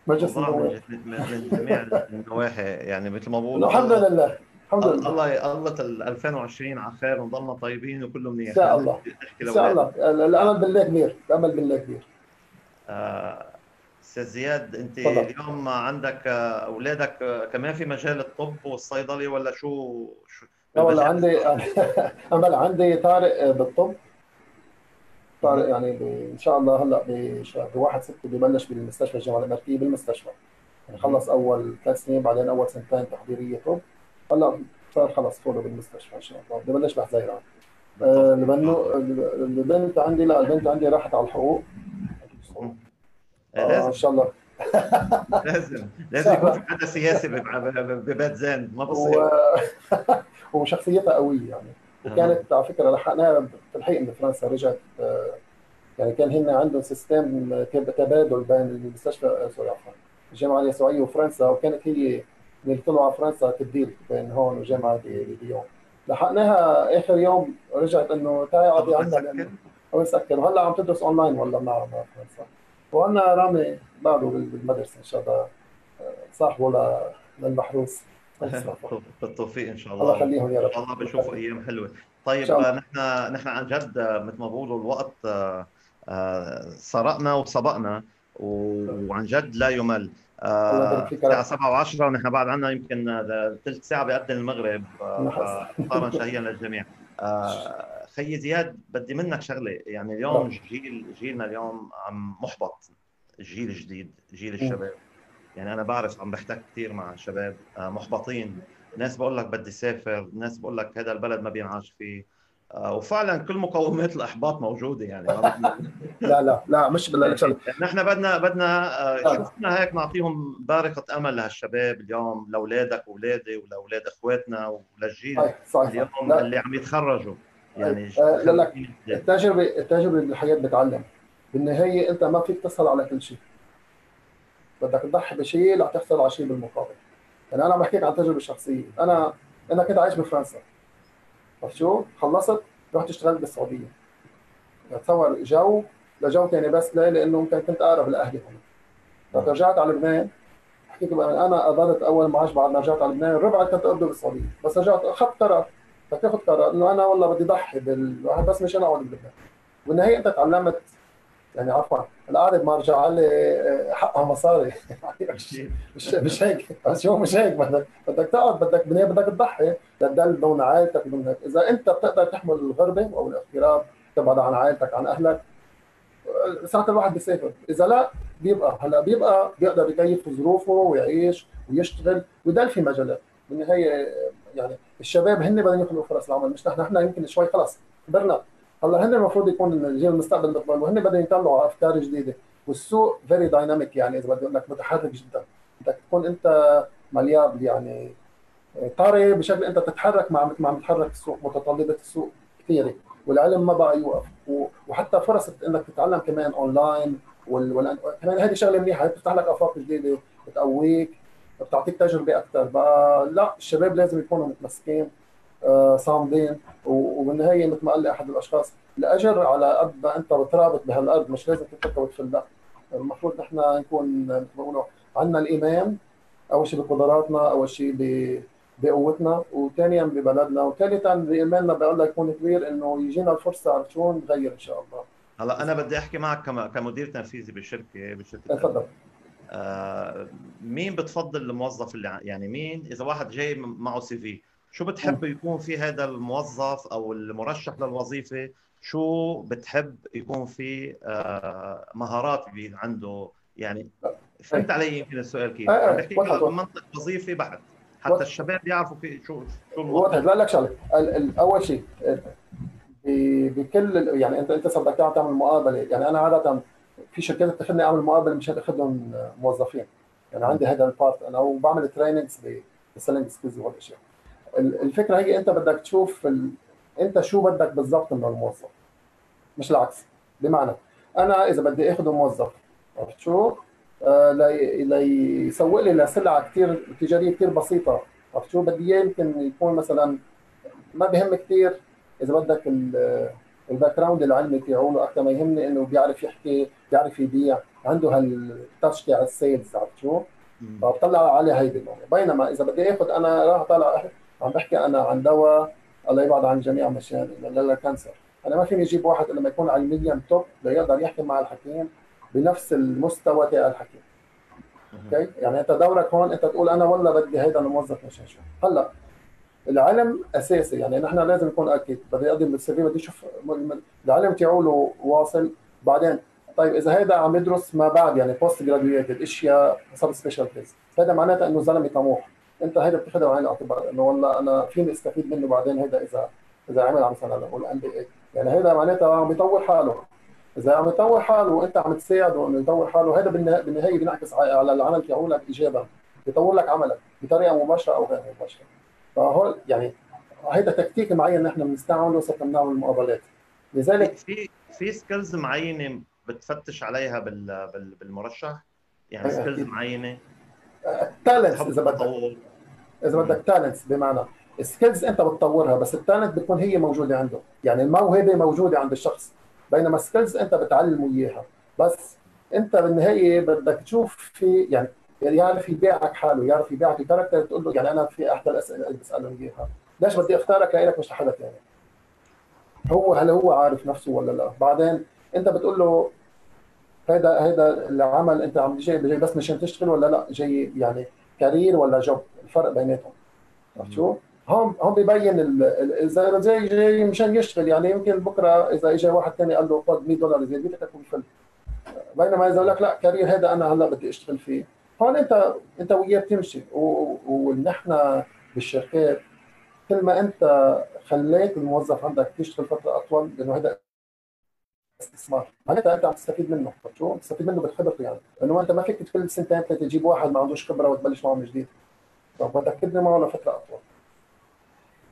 مجلس النواب. من جميع النواحي. يعني مثل ما بقول الحمد لله. الحمد لله. الله الله 2020 على خير ونضلنا طيبين وكله منيح إن شاء الله. إن شاء الله. الأمل بالله كبير. الأمل بالله كبير. آه، أستاذ زياد أنت طبعا. اليوم عندك أولادك كمان في مجال الطب والصيدلي ولا شو شو؟ لا والله عندي (laughs) أمل عندي طارق بالطب. طارق يعني إن شاء الله هلأ ب 1 6 ببلش بالمستشفى الجامعة الأمريكية بالمستشفى. يعني خلص أول ثلاث سنين بعدين أول سنتين تحضيرية طب. هلا صار خلص فولو بالمستشفى إن شاء الله. بدي بلش بحزيران آه البنت عندي لا البنت عندي راحت على الحقوق. آه إن شاء الله. (laughs) لازم. لازم يكون في حدا سياسي ببيت زين ما بصير. (laughs) و... وشخصيتها قوية يعني. وكانت على فكرة لحقناها تلحيق من فرنسا رجعت آه، يعني كان هن عندهم system تبادل بين المستشفى sorry عفوا الجامعة اليسوعية وفرنسا وكانت هي اللي طلعوا على فرنسا تبديل بين هون وجامعه ليون لحقناها آخر يوم رجعت إنه تعي اقعدي عندنا. أو يسكر وهلأ عم تدرس أونلاين والله مع فرنسا. وعندنا رامي بعده بالمدرسة إن شاء الله آه، صاحبه للمحروس. (laughs) بالتوفيق إن شاء الله. الله يخليهم يا رب. ان شاء الله بنشوف أيام حلوة. طيب نحن نحن عن جد مثل ما بقولوا الوقت آه، آه، سرقنا وسبقنا وعن جد لا يمل. الساعة 7 و10 ونحن بعد عنا يمكن ثلث ساعة بيأذن المغرب فطارا شهيا للجميع. خيي زياد بدي منك شغلة. يعني اليوم نعم. جيل جيلنا اليوم عم محبط. الجيل الجديد جيل الشباب. يعني أنا بعرف عم بحتك كثير مع شباب آه، محبطين. ناس بقول لك بدي سافر ناس بقول لك هذا البلد ما بينعاش فيه. آه، وفعلا كل مقومات الإحباط موجودة يعني. (laughs) (laughs) لا لا لا مش بالله نحن بدنا بدنا آه، شفنا هيك نعطيهم بارقة أمل لهالشباب اليوم لأولادك وأولادي ولأولاد إخواتنا وللجيل اليوم لا. اللي عم يتخرجوا. يعني لا لا التجربه التجربة بالحياة بتعلم. بالنهاية أنت ما فيك تسهل على كل شيء. بدك تضحي بشيء لتحصل على شيء بالمقابل. يعني أنا عم بحكيك عن تجربة شخصية. أنا أنا كنت عايش بفرنسا. شو؟ خلصت؟ رحت اشتغلت بالسعودية. تصور جو لجو ثاني بس ليه؟ لأنه يمكن كنت أقرب لأهلي هون. رجعت على لبنان. حكيت أنا قدرت أول معاش بعد ما رجعت على لبنان ربع كنت اقبضه بالسعودية. بس رجعت أخذت قرار. بدك تاخذ قرار إنه أنا والله بدي ضحي بال... بس مشان أقعد بلبنان والنهايه أنت تعلمت يعني عفوا القعدة بمرجع لي آه، حقها مصاري. مش (laughs) مش هيك بس هو مش هيك بدك بدك تقعد بدك بدك تضحي. لتدل دون عائلتك هيك. إذا أنت بتقدر تحمل الغربة أو الاغتراب تبعد عن عائلتك عن أهلك آه، ساعة الواحد بيسافر. إذا لا بيبقى هلأ بيبقى بيقدر يكيف ظروفه ويعيش ويشتغل ويضل في مجالات بالنهاية يعني الشباب هن بدهم يخلقوا فرص العمل مش نحن نحن يمكن شوي خلص كبرنا. هلا هن المفروض يكون الجيل المستقبل بيقبل وهن بدهم يطلعوا أفكار جديدة. والسوق very dynamic يعني إذا بدي أقول لك متحرك جدا. بدك تكون أنت ملياب يعني طاري بشكل أنت تتحرك مع مع متحرك السوق متطلبات السوق كثيرة والعلم ما بقى يوقف. وحتى فرص إنك تتعلم كمان اونلاين وال... كمان هذه شغلة منيحة بتفتح لك آفاق جديدة بتقويك بتعطيك تجربة أكثر بقى لا الشباب لازم يكونوا متمسكين. آه، صامدين. وبالنهاية مثل ما قال لي أحد الأشخاص الاجر على قد ما أنت بترابط بهالارض مش لازم تتركها وتفل لا المفروض نحن نكون مثل ما بقولوا عندنا الإيمان أول شيء بقدراتنا أول شيء بقوتنا وثانيا ببلدنا وثالثا بإيماننا بالله يكون كبير إنه يجينا الفرصة عرفت شو نغير إن شاء الله. هلا أنا بدي أحكي معك كمدير تنفيذي بالشركة بالشركة تفضل. آه مين بتفضل الموظف اللي يعني مين؟ إذا واحد جاي معه سي في شو بتحب يكون في هذا الموظف أو المرشح للوظيفة؟ شو بتحب يكون في آه مهارات عنده؟ يعني فهمت علي يمكن السؤال كيف؟ عم بحكي منطق وظيفي بعد. حتى الشباب يعرفوا كيف شو شو واضح. لا لك شغلة. أول شيء بكل يعني انت أنت بدك تعمل مقابلة. يعني أنا عادة في شركات بتاخذني أعمل مقابلة مشان اخذهم موظفين. يعني عندي هذا ال part. أنا وبعمل trainings بال selling skills والاشياء الفكرة هي انت بدك تشوف ال... انت شو بدك بالضبط من الموظف. مش العكس. بمعنى أنا إذا بدي اخذ موظف عرفت شو؟ آه ليسوق لي لسلعة كثير تجارية كثير بسيطة. عرفت شو بدي إياه يمكن يكون مثلا ما بهم كثير إذا بدك ال background العلمي تاعه أكثر ما يهمني إنه بيعرف يحكي بيعرف يبيع. عنده هال touch تاع ال sales عرفت شو؟ فبطلع عليه هيدي بينما إذا بدي اخذ أنا راح طالع عم بحكي أنا عن دواء الله يبعد عن الجميع مشان لا cancer أنا ما فيني أجيب واحد لما يكون علميا top ليقدر يحكي مع الحكيم بنفس المستوى تاع الحكيم. okay؟ يعني أنت دورك هون أنت تقول أنا والله بدي هيدا الموظف مشان شو؟ هلا العلم أساسي يعني نحن لازم نكون أكيد. بدي أقدم بال CV بدي أشوف العلم تاعه واصل. بعدين طيب إذا هيدا عم يدرس ما بعد يعني postgraduated إشياء subspecialties هذا معناتها إنه زلمه طموح أنت هيدا بتاخذها بعين الاعتبار إنه والله أنا فيني استفيد منه بعدين هيدا اذا إذا عمل مثلا نقول MBA يعني هيدا معناتها عم يطور حاله. إذا عم يطور حاله وأنت عم تساعده إنه يطور حاله هذا بالنهاية بينعكس على العمل تبعولك ايجابا. بيطور لك عملك بطريقة مباشرة أو غير مباشرة. فهول يعني هيدا تكتيك معين نحن بنستعمله وصرنا بنعمل مقابلات. لذلك في في skills معينة بتفتش عليها بالمرشح؟ يعني skills معينة؟ talents إذا بدك. إذا بدك talents بمعنى ال skills أنت بتطورها بس ال talent بتكون هي موجودة عنده. يعني الموهبه موجودة عند الشخص بينما ال skills أنت بتعلمه إياها. بس أنت بالنهاية بدك تشوف في يعني يعرف يبيعك حاله يعرف يبيعك ال character تقول له يعني أنا في احد الأسئلة اللي بسألهم إياها. ليش بدي أختارك لك مش لحدا ثاني هو هل هو عارف نفسه ولا لا؟ بعدين أنت بتقول له هيدا هيدا العمل انت عم جاي جاي بس مشان تشتغل ولا لا؟ جاي يعني career ولا job الفرق بيناتهم. عرفت شو؟ هون هون ببين إذا جاي جاي مشان يشتغل يعني يمكن بكرة إذا اجى واحد ثاني قال له خذ 100 دولار زيادة بدك تكون فل. بينما إذا لك لا career هذا أنا هلأ بدي أشتغل فيه. هون أنت أنت وياه بتمشي. ونحن بالشركات كل ما أنت خليت الموظف عندك يشتغل فترة أطول لأنه هذا استثمار معناتها أنت عم تستفيد منه شو؟ تستفيد منه بخبرته يعني. إنه أنت ما فيك كل سنتين ثلاثة تجيب واحد ما عندوش خبرة وتبلش معه من جديد. بدك تبني معه لفترة أطول.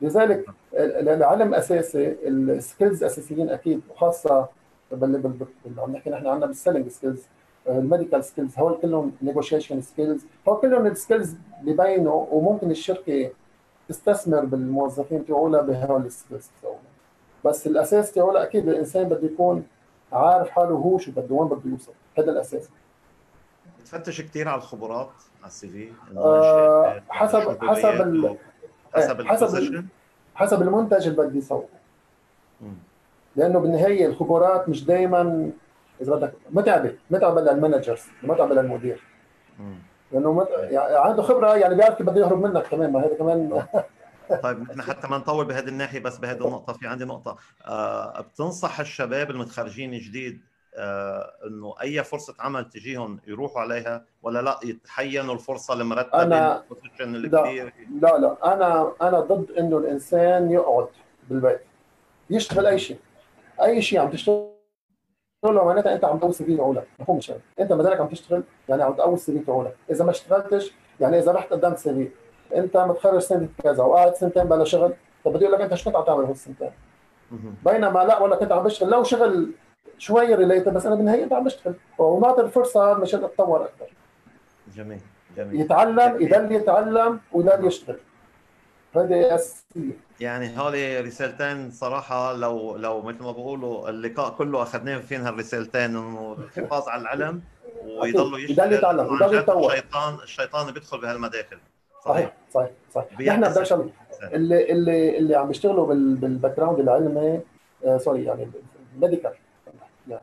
لذلك العلم أساسي ال skills أساسيين أكيد وخاصة عم نحكي نحن عندنا بال selling skills ال medical skills هول كلهم negotiation skills هول كلهم ال skills ببينوا وممكن الشركة تستثمر بالموظفين تبعولها بهول ال skills بس الأساس تبعولها أكيد الإنسان بده يكون عارف حاله هو شو بده وين بده يوصل هذا الأساس. بتفتش كثير على الخبرات على ال CV آه حسب حسب ال حسب حسب حسب المنتج اللي بدي يسوقه لأنه بالنهاية الخبرات مش دائما إذا بدك متعبة متعبة للمانجرز متعبة للمدير. لأنه مت... يعني عنده خبرة يعني بيعرف كيف بده يهرب منك كمان ما هذا كمان (laughs) طيب نحن حتى ما نطول بهذه الناحية بس بهذه النقطة في عندي نقطة. آه بتنصح الشباب المتخرجين جديد آه إنه أي فرصة عمل تجيهم يروحوا عليها ولا لا يتحينوا الفرصة المرتبة أنا لا, لا لا أنا أنا ضد إنه الإنسان يقعد بالبيت يشتغل أي شيء أي شيء عم تشتغل معناتها أنت عم تقوي CV تبعولك مفهوم أنت ما عم تشتغل يعني عم تقوي ال CV تبعولك إذا ما اشتغلتش يعني إذا رحت قدمت CV انت متخرج سنة كذا وقاعد سنتين بلا شغل طب بدي أقول لك أنت شو كنت عم تعمل هالسنتين؟ بينما لا ولا كنت عم بشتغل. لو شغل شوي related بس أنا بالنهاية انت عم بشتغل. ونعطي الفرصة مشان أتطور أكثر. جميل جميل. يتعلم يضل يتعلم ويضل يشتغل. هذه أساسية. يعني هولي رسالتين صراحة لو لو مثل ما بقولوا اللقاء كله أخذناه فين هالرسالتين؟ إنه الحفاظ على العلم ويضلوا يشتغل يضل يتعلم يضل يتطور. الشيطان الشيطان بيدخل بهالمداخل. صحيح صحيح صحيح. نحن بدنا اللي اللي اللي عم يشتغلوا بال background العلمي آه sorry يعني medical يعني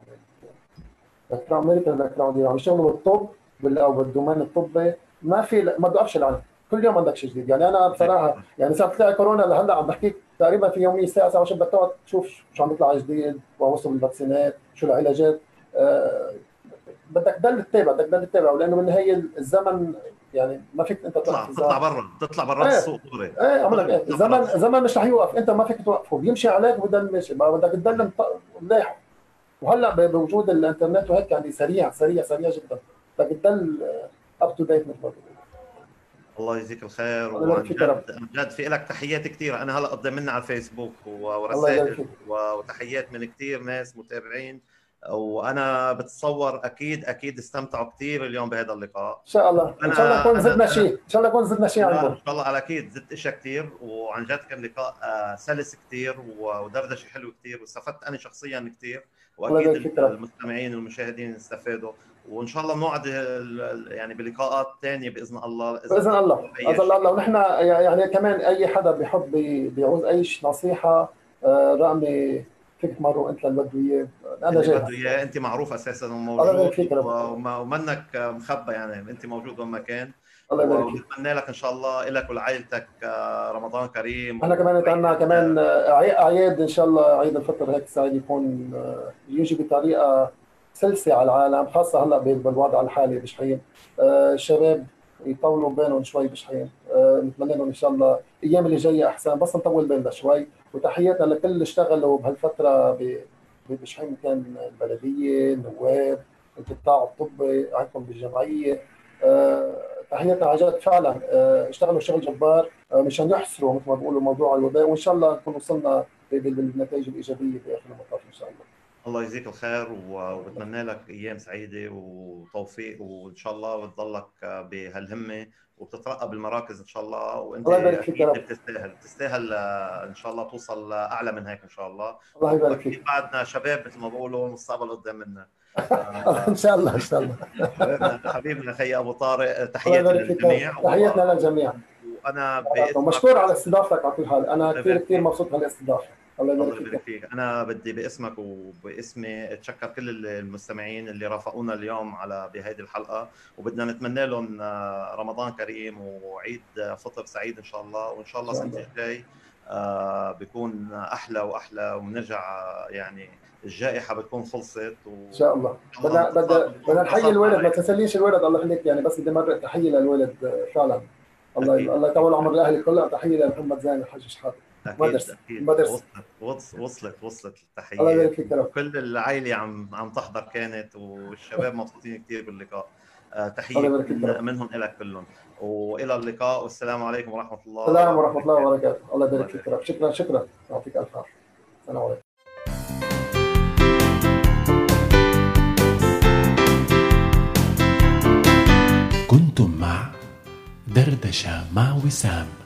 background medical background عم يشتغلوا بالطب أو بال domaine الطبي. ما في ما بوقفش العلم كل يوم عندك شيء جديد. يعني أنا بصراحة يعني ساعه تطلع كورونا لهلأ عم بحكيك تقريبا في يوميا ساعة ساعة بدك تقعد تشوف شو عم يطلع جديد ووصل الفاكسينات شو العلاجات. أه بدك تضل تتابع بدك تضل تتابع. لأنه بالنهاية الزمن يعني ما فيك أنت تطلع تطلع برا تطلع برا إيه. السوق دغري. إيه عملك إيه. الزمن الزمن مش رح يوقف. أنت ما فيك توقفه بيمشي عليك وبضل ماشي. بدك تضل ملاحق وهلأ بوجود الإنترنت وهيك يعني سريع سريع سريع جدا. بدك تضل up to date مثل ما الله يجزيك الخير. وعن جد عن جد في لك تحيات كثير أنا هلأ قدمنا على الفيسبوك ورسائل وتحيات من كثير ناس متابعين. وأنا بتصور أكيد أكيد استمتعوا كثير اليوم بهذا اللقاء. إن شاء الله. إن شاء الله نكون زدنا شيء إن شاء الله نكون زدنا شيء عندكم إن شاء الله على أكيد زدت إشياء كثير وعن جد كان لقاء آه، سلس كثير ودردشة حلو كثير واستفدت أنا شخصيا كثير وأكيد المستمعين والمشاهدين استفادوا. وإن شاء الله بنوعد يعني بلقاءات ثانية بإذن الله. بإذن الله بإذن الله. ونحن يعني كمان أي حدا بيحب بيعوز أي نصيحة آه، رقمي فيك تمروا أنت للبدويه أنا جاي. البدويه أنت معروف أساسا وموجود. ومنك مخبى يعني أنت موجود وين ما كان. الله يبارك فيك. ونتمنى لك إن شاء الله لك ولعائلتك آه، رمضان كريم. إحنا كمان عندنا كمان اعياد إن شاء الله عيد الفطر هيك سعيد يكون آه، يجي بطريقة سلسة على العالم خاصة هلأ بالوضع الحالي بشحين آه، الشباب يطولوا بينهم شوي بشحين نتمنى لهم إن شاء الله الأيام اللي جاية أحسن. بس نطول بالنا شوي. وتحياتنا لكل اللي اشتغلوا بهالفترة بشحين كان البلدية النواب القطاع الطبي عندكم بالجمعية. أه تحياتنا جد. فعلا أه اشتغلوا شغل جبار أه مشان يحصروا مثل ما بيقولوا موضوع الوباء. وإن شاء الله نكون وصلنا بالنتائج الإيجابية بآخر المطاف إن شاء الله. الله يجزيك الخير وبتمنى لك أيام سعيدة وتوفيق. وإن شاء الله بتضلك بهالهمة وبتترقى بالمراكز إن شاء الله وأنت الله يبارك فيك بتستاهل بتستاهل آه، إن شاء الله توصل أعلى من هيك إن شاء الله. الله يبارك فيك. بعدنا شباب مثل ما بقولوا المستقبل قدام منا. (laughs) إن شاء الله إن شاء الله. حبيبنا أخي أبو طارق تحياتي للجميع. تحياتنا للجميع. وأنا مشكور على استضافتك على كل حال أنا كثير كثير مبسوط بهالاستضافة. الله يبارك فيك. أنا بدي باسمك وباسمي أتشكر كل المستمعين اللي رافقونا اليوم على بهيدي الحلقة وبدنا نتمنى لهم آه، رمضان كريم وعيد فطر سعيد إن شاء الله وإن شاء الله السنة الجاي آه، بيكون أحلى وأحلى ونرجع يعني الجائحة بتكون خلصت و... إن شاء الله. بدنا بدنا بدنا نحيي الولد ما تنسليش الولد الله يخليك يعني بس بدي مرق تحية للولد فعلا. الله الله يطول عمر الأهل كلها تحية لمحمد زين الحاج شحاته مدرسة مدرسة. وصلت وصلت وصلت التحية. الله يبارك فيك كل العائلة عم عم تحضر كانت والشباب مبسوطين كثير باللقاء. آه، تحية من منهم لك كلهم. وإلى اللقاء. والسلام عليكم ورحمة الله السلام ورحمة الله وبركاته. الله يبارك فيك شكرا شكرا. يعطيك ألف عافية. السلام عليكم. كنتم مع دردشة مع وسام.